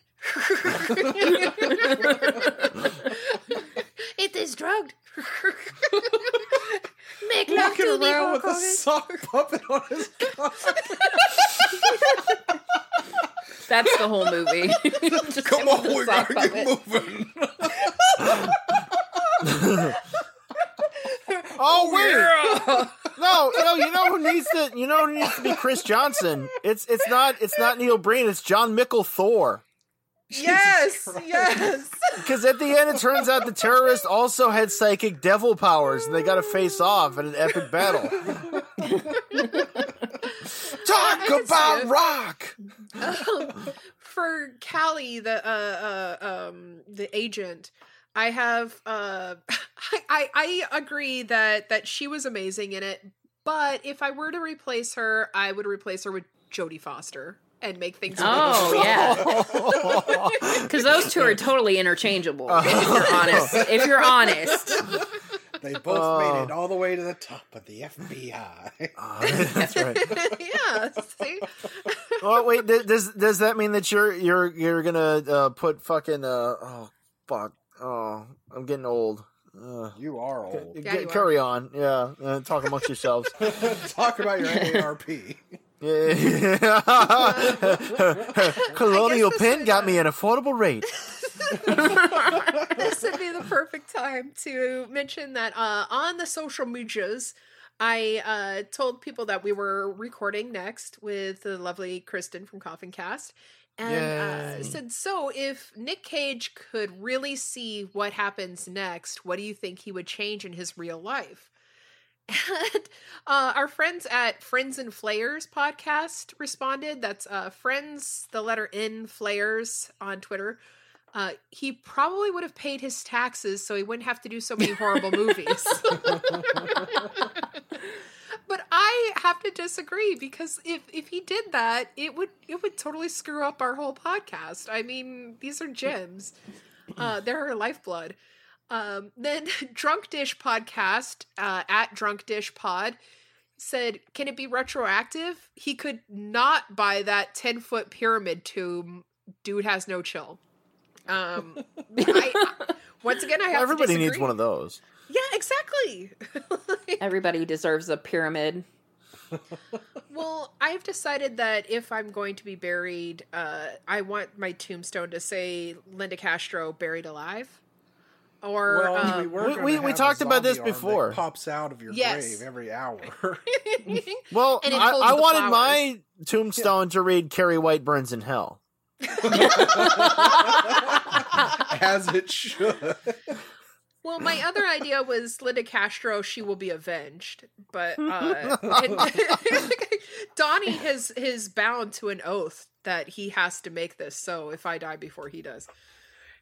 it is drugged. Make love Walking to me, around Hulk with a sock puppet on his cock. That's the whole movie. Just (laughs) Come on, we sock gotta get moving. (laughs) Oh wait, no, no, you know who needs to, you know who needs to be Cris Johnson. It's it's not it's not Neil Breen. It's Jon Mikl Thor. Yes, yes. Because at the end, it turns out the terrorist also had psychic devil powers, and they got to face off in an epic battle. (laughs) Talk can see about it. rock. For Callie, the uh, uh, um, the agent, I have. Uh, I, (laughs) I I agree that that she was amazing in it, but if I were to replace her, I would replace her with Jodie Foster and make things. a Oh sweeter. yeah, (laughs) because those two are totally interchangeable. if you're honest, if you're honest, (laughs) They both Oh. made it all the way to the top of the FBI. Oh, that's right. yeah. See? Oh wait, th- does does that mean that you're you're you're gonna uh, put fucking uh oh fuck oh I'm getting old. Uh, You are old. Yeah, you are. carry on, yeah. Uh, talk amongst yourselves. (laughs) Talk about your AARP. Yeah. (laughs) Colonial Pen got uh, me an affordable rate. (laughs) this would be the perfect time to mention that uh, on the social medias, I uh, told people that we were recording next with the lovely Kristin from Coffincast. And uh, said, so if Nick Cage could really see what happens next, what do you think he would change in his real life? (laughs) And uh, our friends at Friends and Flayers podcast responded. That's uh, Friends, the letter N, Flayers on Twitter. Uh, he probably would have paid his taxes so he wouldn't have to do so many horrible movies. (laughs) (laughs) but I have to disagree because if if he did that, it would it would totally screw up our whole podcast. I mean, these are gems. Uh, they're our lifeblood. Um, then (laughs) Drunk Dish podcast uh, at Drunk Dish Pod said, "Can it be retroactive? He could not buy that ten foot pyramid tomb. Dude has no chill." Um, (laughs) I, once again, I have Everybody needs one of those. Yeah, exactly. (laughs) everybody deserves a pyramid. well, I've decided that if I'm going to be buried, uh, I want my tombstone to say Linda Castro buried alive. Or Well, uh, we were we- we- we talked about this zombie arm that before. Pops out of your Yes. grave every hour. (laughs) Well, I, I wanted flowers. my tombstone to read "Carrie White burns in hell." (laughs) As it should. Well, my other idea was Linda Castro. She will be avenged, but uh, (laughs) Donnie has is bound to an oath that he has to make this. So if I die before he does,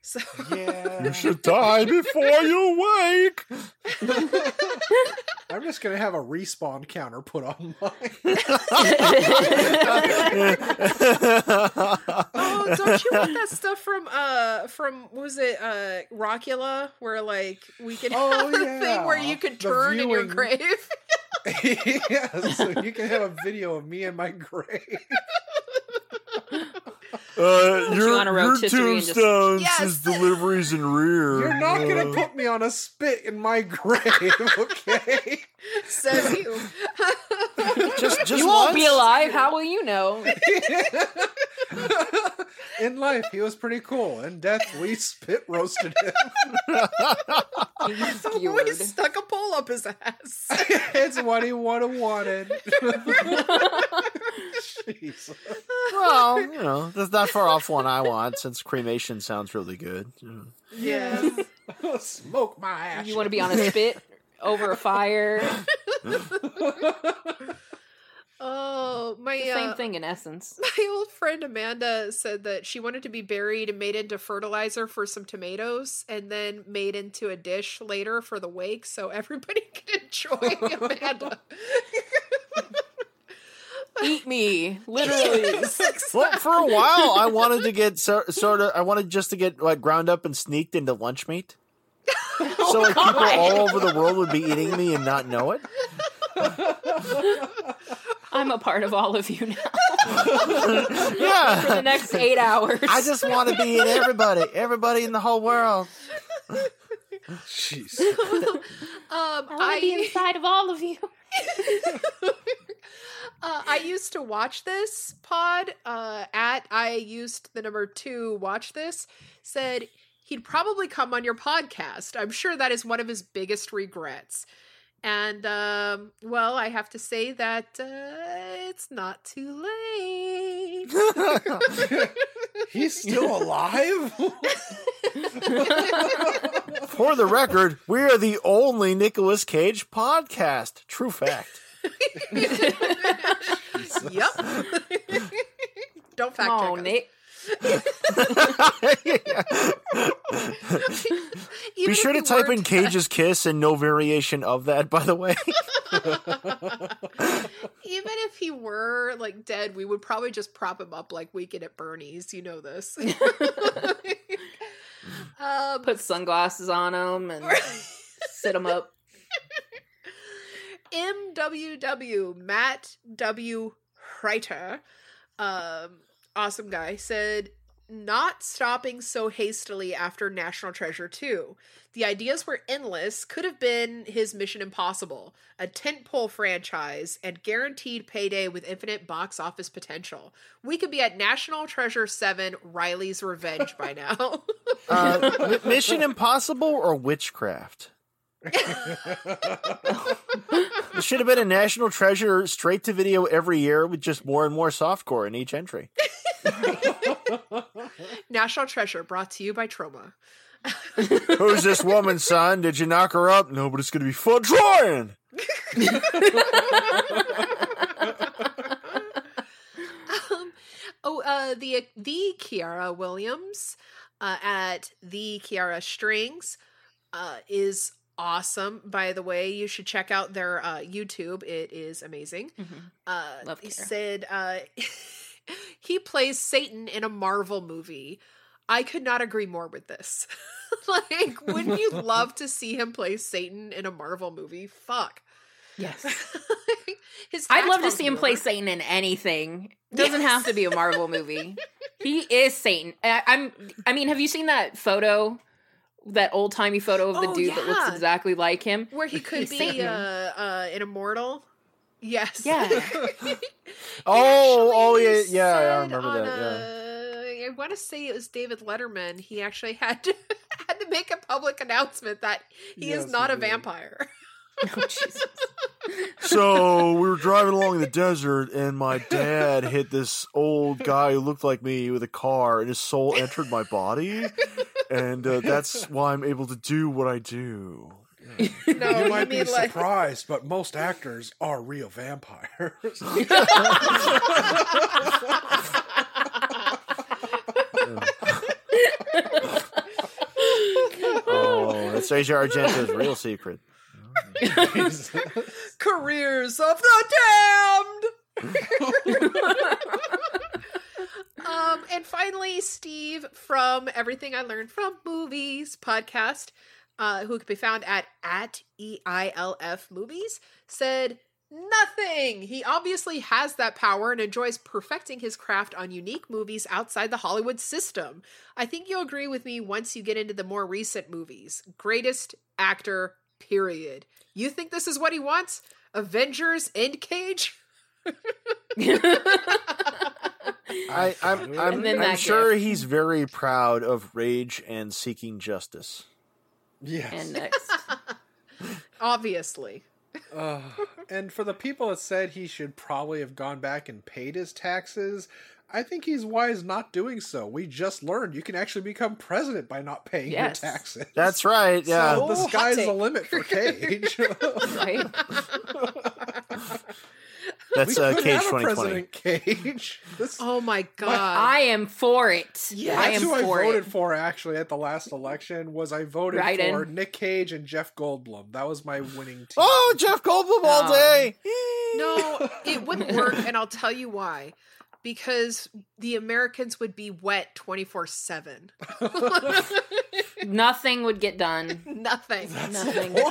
so Yeah. You should die before you wake. (laughs) I'm just gonna have a respawn counter put on mine. (laughs) Oh, don't you want that stuff from uh from what was it uh Rockula where like we could Oh, have a thing where you could The turn in your grave. (laughs) yeah, so you can have a video of me in my grave. Uh, you your on a your rotisserie and just- tombstone Yes. says deliveries in rear. You're not gonna Uh, put me on a spit in my (laughs) grave, okay? Says you. (laughs) just just you won't be alive. How will you know? (laughs) in life, he was pretty cool. In death, we spit roasted him. (laughs) we stuck a pole up his ass. it's what he would have wanted. Jeez. Well, you know, that's not far off one I want since cremation sounds really good. yes. Smoke my ass. You want to be on a spit over a fire? (laughs) Oh, my Same uh, thing in essence. (laughs) My old friend Amanda said that she wanted to be buried and made into fertilizer for some tomatoes and then made into a dish later for the wake so everybody (laughs) could enjoy Amanda. Eat me, literally. Well, for a while, I wanted to get so, sort of. I wanted just to get like ground up and sneaked into lunch meat, (laughs) so like people all over the world would be eating me and not know it. (laughs) I'm a part of all of you now (laughs) yeah. for the next eight hours. I just want to be in everybody, everybody in the whole world. Jeez. Um, I want to be inside of all of you. uh, I used to watch this pod uh, at I used the number two watch this said he'd probably come on your podcast. I'm sure that is one of his biggest regrets. And um, well, I have to say that uh, it's not too late. (laughs) He's still alive? (laughs) For the record, we are the only Nicolas Cage podcast. True fact. (laughs) yep. Don't fact Come check on, us. Nick. Even Be sure to type in to- Cage's kiss and no variation of that. By the way, Even if he were like dead, we would probably just prop him up like Weekend at Bernie's. You know this. (laughs) um, Put sunglasses on him and sit him up. MWW Matt W Reiter, um, awesome guy, said not stopping so hastily after National Treasure 2. The ideas were endless, could have been his Mission Impossible, a tentpole franchise, and guaranteed payday with infinite box office potential. We could be at National Treasure 7 Riley's Revenge by now. (laughs) uh, Mission Impossible or witchcraft? It should have been a national treasure straight to video every year with just more and more softcore in each entry. (laughs) National Treasure brought to you by Troma. (laughs) Who's this woman, son? Did you knock her up? No, but it's going to be fun drawing. um, oh, uh, the the Kiara Williams uh, at the Kiara Strings uh, is awesome. By the way, you should check out their uh, YouTube. It is amazing. Uh, Love he Kiara. said uh, (laughs) (laughs) he plays Satan in a Marvel movie. I could not agree more with this. (laughs) like, wouldn't you (laughs) love to see him play Satan in a Marvel movie? Fuck. Yes. His I'd love to see him play. Satan in anything. Doesn't Yes. have to be a Marvel movie. he is Satan. I, I'm. I mean, have you seen that photo? That old timey photo of the Oh, dude that looks exactly like him. where he could He's be uh, uh, an immortal. Yes. Yeah. (laughs) (laughs) Oh, oh yeah, yeah, I remember on, that. Yeah. uh, I want to say it was David Letterman. He actually had to (laughs) had to make a public announcement that he Yes, is not he a vampire. Oh Jesus! So we were driving along the desert, and my dad hit this old guy who looked like me with a car, and his soul entered my body, and uh, that's why I'm able to do what I do. (laughs) No, you might be mean like surprised, but most actors are real vampires. (laughs) (laughs) Oh, that's Asia Argento's real secret. Jesus. Careers of the damned. um, and finally, Steve from Everything I Learned from Movies podcast, uh, who could be found at at e i l f movies, said nothing. He obviously has that power and enjoys perfecting his craft on unique movies outside the Hollywood system. I think you'll agree with me once you get into the more recent movies. Greatest actor, period. You think this is what he wants? Avengers Endcage? I, I'm, (laughs) I'm, And then I'm sure gif. he's very proud of Rage and Seeking Justice. Yes. and next. (laughs) Obviously. Uh, and for the people that said he should probably have gone back and paid his taxes, I think he's wise not doing so. We just learned you can actually become president by not paying Yes. your taxes. That's right. Yeah. So the sky's the limit for Cage. (laughs) Right? (laughs) That's we uh, Cage have a 2020. President Cage. (laughs) This, Oh my god. I am for it. Yes. I that's am who I voted it. for actually at the last election. Was I voted Right for in. Nick Cage and Jeff Goldblum? That was my winning team. Oh, Jeff Goldblum all Um, day. no, it wouldn't work, and I'll tell you why. Because the Americans would be wet 24 7. (laughs) (laughs) Nothing would get done. (laughs) Nothing. Nothing. (laughs)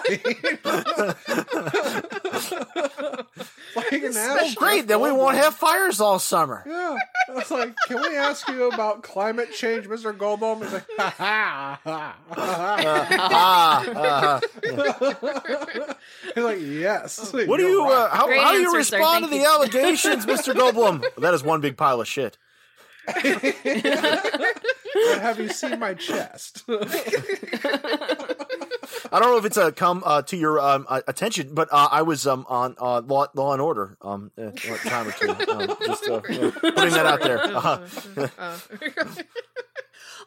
like an ass great. Then we won't have fires all summer. Yeah. I was like, can we ask you about climate change, Mr. Goldblum? He's like, ha ha ha. ah, uh, He's like, yes. what do you're? Uh, how, Great how do you answer, sir. respond to the you. allegations, Mr. Goldblum? (laughs) that is one big pile of shit. But have you seen my chest? I don't know if it's a come uh, to your um, uh, attention, but uh, I was um, on uh, Law, Law and Order um, a time or two. Um, just uh, yeah, putting that out there. Uh, Uh. (laughs)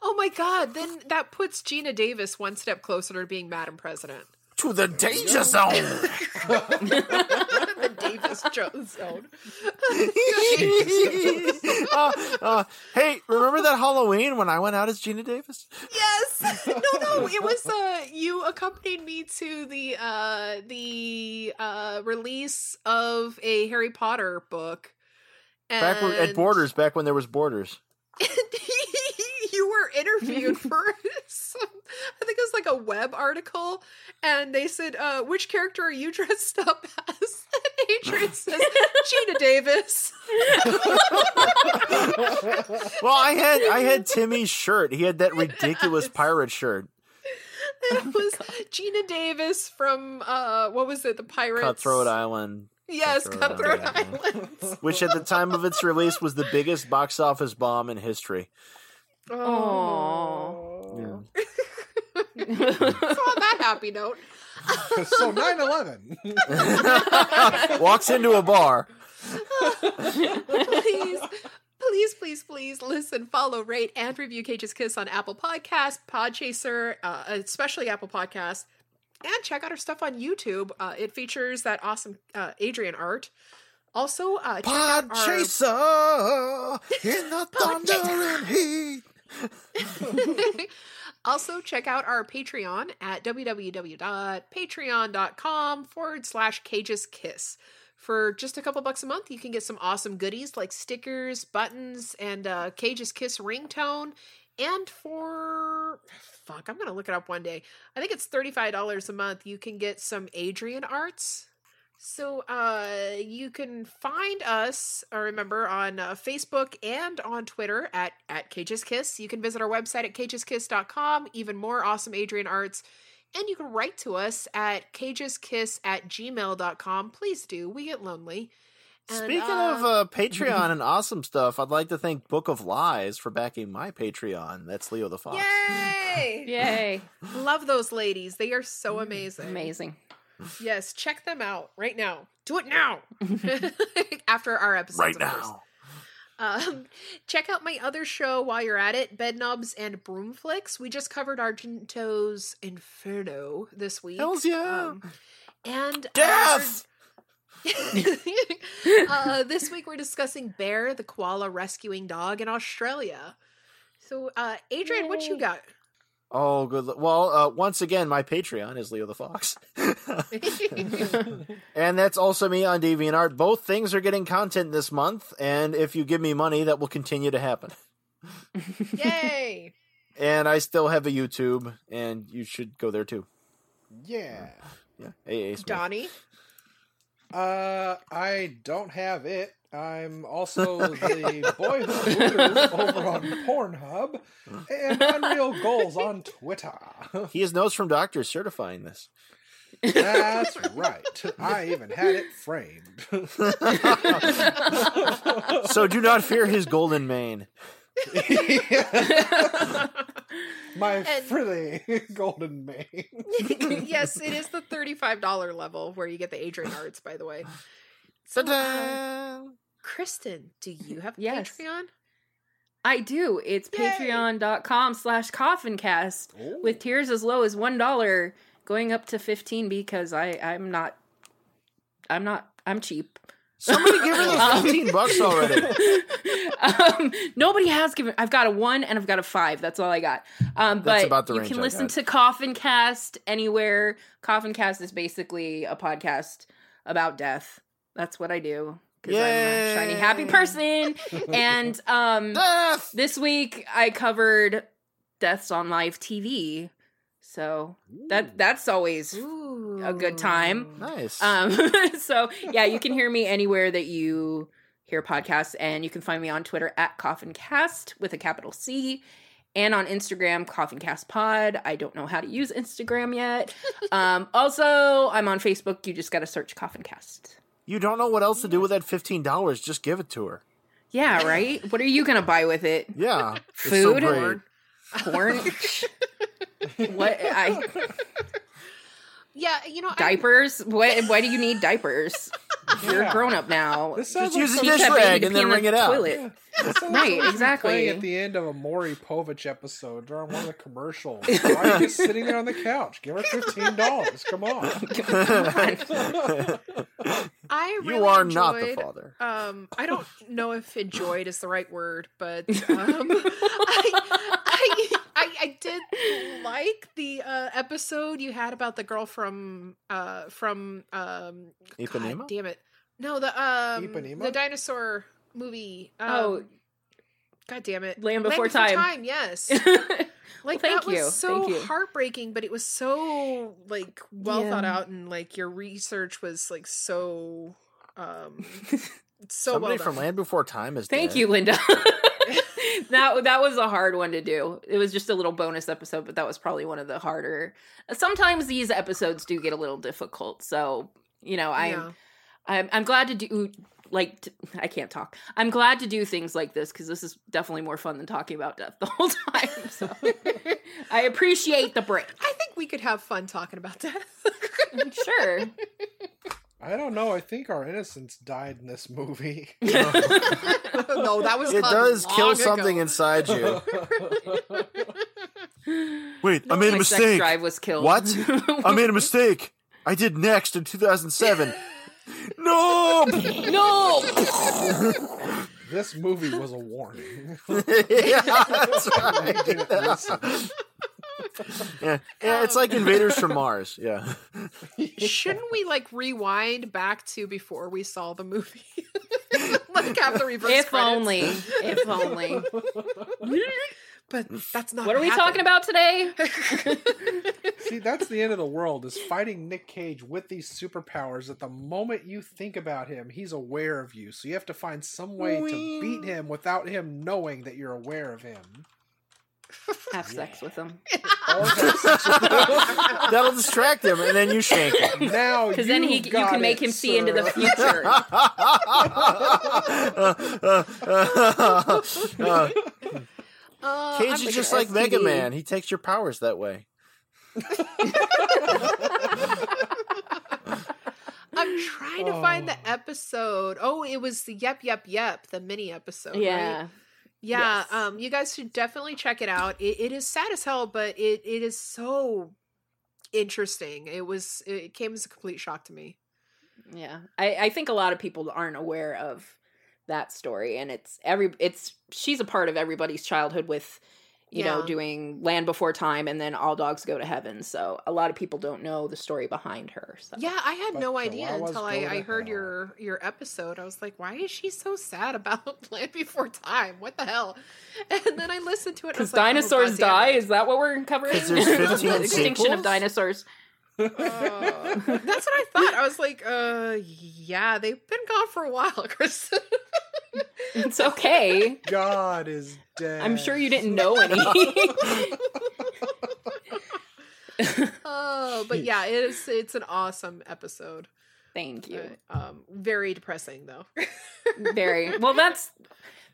oh my god, then that puts Geena Davis one step closer to being Madam President. to the danger zone. (laughs) (laughs) Davis Jones zone. (laughs) uh, uh, hey, remember that Halloween when I went out as Geena Davis? Yes. (laughs) No, no. It was uh you accompanied me to the uh the uh release of a Harry Potter book. And Back when, at Borders, back when there was Borders. You were interviewed (laughs) for some I think it was like a web article and they said, uh, which character are you dressed up as? (laughs) And Adrian says, Geena Davis. (laughs) Well, I had I had Timmy's shirt. He had that ridiculous pirate shirt. It was Geena Davis from uh what was it, the Pirates? Cutthroat Island. Yes, Cutthroat Cutthroat Island. Islands. which at the time of its release was the biggest box office bomb in history. Oh. Yeah. (laughs) So on that happy note, (laughs) so 9 11. (laughs) Walks into a bar. please, please, please, please listen, follow, rate, and review Cage's Kiss on Apple Podcasts, Podchaser, uh, especially Apple Podcasts, and check out our stuff on YouTube. Uh, it features that awesome uh, Adrian art. Also, uh, check out Pod our- in the thunder and heat. (laughs) also, check out our Patreon at www.patreon.com forward slash cages kiss. For just a couple bucks a month, you can get some awesome goodies like stickers, buttons, and uh, Cage's Kiss ringtone. And for fuck, I'm gonna look it up one day. I think it's $35 a month. You can get some Adrian arts. So uh, you can find us, or remember, on uh, Facebook and on Twitter at, at Cages Kiss. You can visit our website at cageskiss.com, even more awesome Adrian arts. And you can write to us at cageskiss at gmail.com. Please do. We get lonely. And, Speaking uh, of uh, Patreon (laughs) and awesome stuff, I'd like to thank Book of Lies for backing my Patreon. That's Leo the Fox. Yay! Yay. (laughs) Love those ladies. They are so amazing. Amazing. Yes, check them out right now. Do it now. (laughs) After our episode. Right now. Um, check out my other show while you're at it, Bedknobs and Broomflicks. We just covered Argento's Inferno this week. Hells yeah. Um, and Death! (laughs) uh, (laughs) this week we're discussing Bear, the koala rescuing dog in Australia. So, uh, Adrian, what you got? Oh, good. Well, uh, once again, my Patreon is Leo the Fox, (laughs) (laughs) and that's also me on DeviantArt. Both things are getting content this month, and if you give me money, that will continue to happen. (laughs) Yay! And I still have a YouTube, and you should go there too. yeah. Yeah, AA Smith. Donnie. Uh, I don't have it. I'm (laughs) also the boy who over on Pornhub and Unreal Goals on Twitter. He has notes from doctors certifying this. That's right. I even had it framed. So do not fear his golden mane. (laughs) My And- frilly (laughs) golden mane. yes, it is the thirty-five dollar level where you get the Adrian arts. By the way, so uh, Ta-da! Kristin, do you have a Yes. Patreon? I do. It's Yay. patreon.com slash coffincast with tiers as low as one dollar going up to fifteen because I I'm not I'm not I'm cheap. Somebody give her (laughs) those fifteen bucks already. (laughs) um, nobody has given. I've got a one and I've got a five. That's all I got. Um, but That's about the you range can I listen got. to Coffincast anywhere. Coffincast is basically a podcast about death. That's what I do because I'm a shiny happy person. and (laughs) um, Death! this week I covered deaths on live TV. So that that's always a good time. Nice. um, (laughs) so yeah, you can hear me anywhere that you hear podcasts, and you can find me on Twitter at CoffinCast with a capital C, and on Instagram CoffinCast Pod. I don't know how to use Instagram yet. (laughs) Um, also, I'm on Facebook. You just got to search CoffinCast. You don't know what else to do with that fifteen dollars? Just give it to her. Yeah, right. What are you gonna buy with it? Yeah. It's so Food? great. Porn? (laughs) what? I (laughs) Yeah, you know, I, diapers? What? Why do you need diapers? (laughs) You're a Yeah. grown up now. This sounds Just use a like Keep dish rag and then in wring it out. toilet. Yeah. This Right, like exactly. Playing at the end of a Maury Povich episode during one of the commercials. Why are you just (laughs) sitting there on the couch? Give her fifteen dollars. Come on. (laughs) I really you are not the father. Um, I don't know if enjoyed is the right word, but um, I, I, I, I did like the uh, episode you had about the girl from uh from um Ipanema? God damn it no the um Ipanema? the dinosaur movie um, Oh. god damn it Land Before Time. Time. yes (laughs) like thank that was you, so thank you. heartbreaking but it was so like well Yeah. thought out and like your research was like so um (laughs) so Somebody well from. Land Before Time is Thank dead. you, Linda. (laughs) that that was a hard one to do. It was just a little bonus episode, but that was probably one of the harder. Sometimes these episodes do get a little difficult, so you know, I'm Yeah. I'm, I'm glad to do like I can't talk. I'm glad to do things like this because this is definitely more fun than talking about death the whole time. (laughs) So I appreciate the break. I think we could have fun talking about death. (laughs) Sure. (laughs) I don't know. I think our innocence died in this movie. (laughs) no, that was It does kill long something ago. inside you. (laughs) Wait, I No, made a My sex mistake. drive was killed. What? I made a mistake. I did next in 2007. no! (laughs) no. this movie was a warning. yeah, that's right. Listen. (laughs) yeah. yeah, it's like Invaders from Mars. Yeah. (laughs) Shouldn't we like rewind back to before we saw the movie? (laughs) like have the reverse. if credits. only. If only. But that's not. What are we talking about today? See, that's the end of the world is fighting Nick Cage with these superpowers. At the moment you think about him, he's aware of you. So you have to find some way to beat him without him knowing that you're aware of him. Have sex with them. Or have sex with him. (laughs) That'll distract him, and then you shank him. now (laughs) Because then he, you've you got can make it, him see into the future. (laughs) Uh, Uh, Cage I'm, is like just an like Mega Man. He takes your powers that way. I'm trying to find the Oh. episode. Oh, it was the Yep Yep Yep, the mini episode. right? Yeah. Yes. um, you guys should definitely check it out. It, it is sad as hell, but it, it is so interesting. It was it came as a complete shock to me. Yeah. I, I think a lot of people aren't aware of that story and it's every it's she's a part of everybody's childhood with you know, doing Land Before Time and then All Dogs Go to Heaven. So a lot of people don't know the story behind her. So. Yeah, I had But no idea Wawas until I, I heard hell. your your episode. I was like, why is she so sad about (laughs) Land Before Time? What the hell? (laughs) And then I listened to it. Because was like, oh, dinosaurs God die? Is that what we're covering? there's (laughs) 15 The extinction of dinosaurs. Uh, that's what I thought. I was like, uh, yeah, they've been gone for a while, Chris. It's okay. God is dead. I'm sure you didn't know any. (laughs) oh, but yeah, it is. It's an awesome episode. Thank you. Uh, um, very depressing though. (laughs) Very well. That's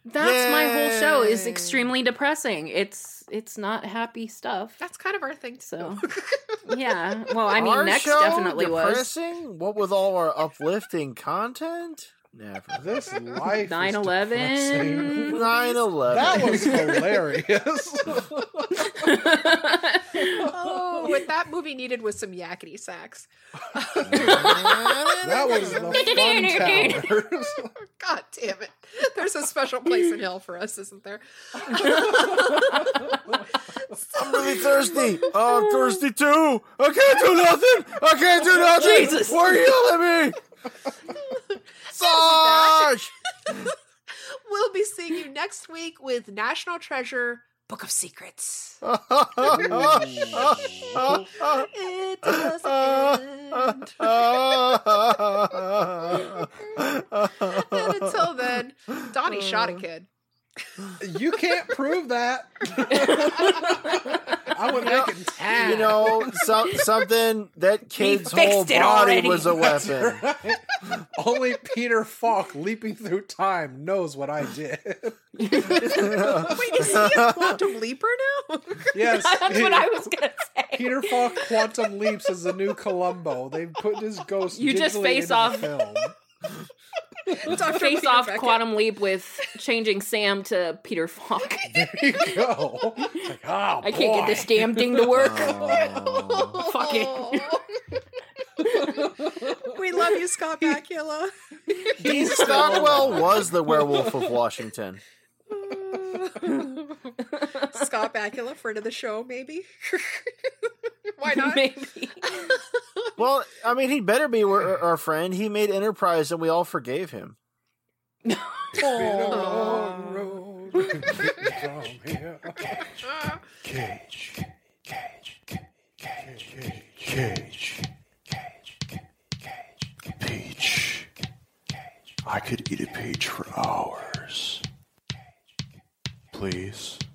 that's my whole show. is extremely depressing. It's it's not happy stuff. That's kind of our thing. So (laughs) yeah. Well, I mean, Our next show definitely was depressing? What with all our uplifting content? Never. This life. 9/11. (laughs) 9 11. That was hilarious. oh, what that movie needed was some yakety sax. that was the (laughs) fun towers. God damn it! There's a special place in hell for us, isn't there? I'm really thirsty. Oh, I'm thirsty too. I can't do nothing. I can't do oh, nothing. Jesus. Why are you yelling at me? (laughs) We'll be seeing you next week with National Treasure Book of Secrets. It doesn't end. (laughs) And until then, Donnie shot a kid. You can't prove that. (laughs) I would make it tan. you know, some, something that kid's whole body already. was a weapon. right. Only Peter Falk leaping through time knows what I did. (laughs) Wait, is he a (laughs) quantum leaper now? Yes, That's what I was gonna say. Peter Falk Quantum Leaps is the new Columbo. They put his ghost. You just face off- film. Dr. Face off Beckett. quantum leap with changing Sam to Peter Falk. (laughs) There you go. Like, oh, (laughs) I can't get this damn thing to work. Oh. (laughs) Fuck it. we love you, Scott Bakula. Dean Stockwell was the werewolf of Washington. (laughs) Scott Bakula, friend of the show, maybe. (laughs) Why not? Maybe. (laughs) Well, I mean, he better be our, our friend. He made Enterprise, and we all forgave him. Been a long road from here. Cage, cage, cage, cage, cage, cage, peach. Cage, cage. I could eat a peach for hours. Please.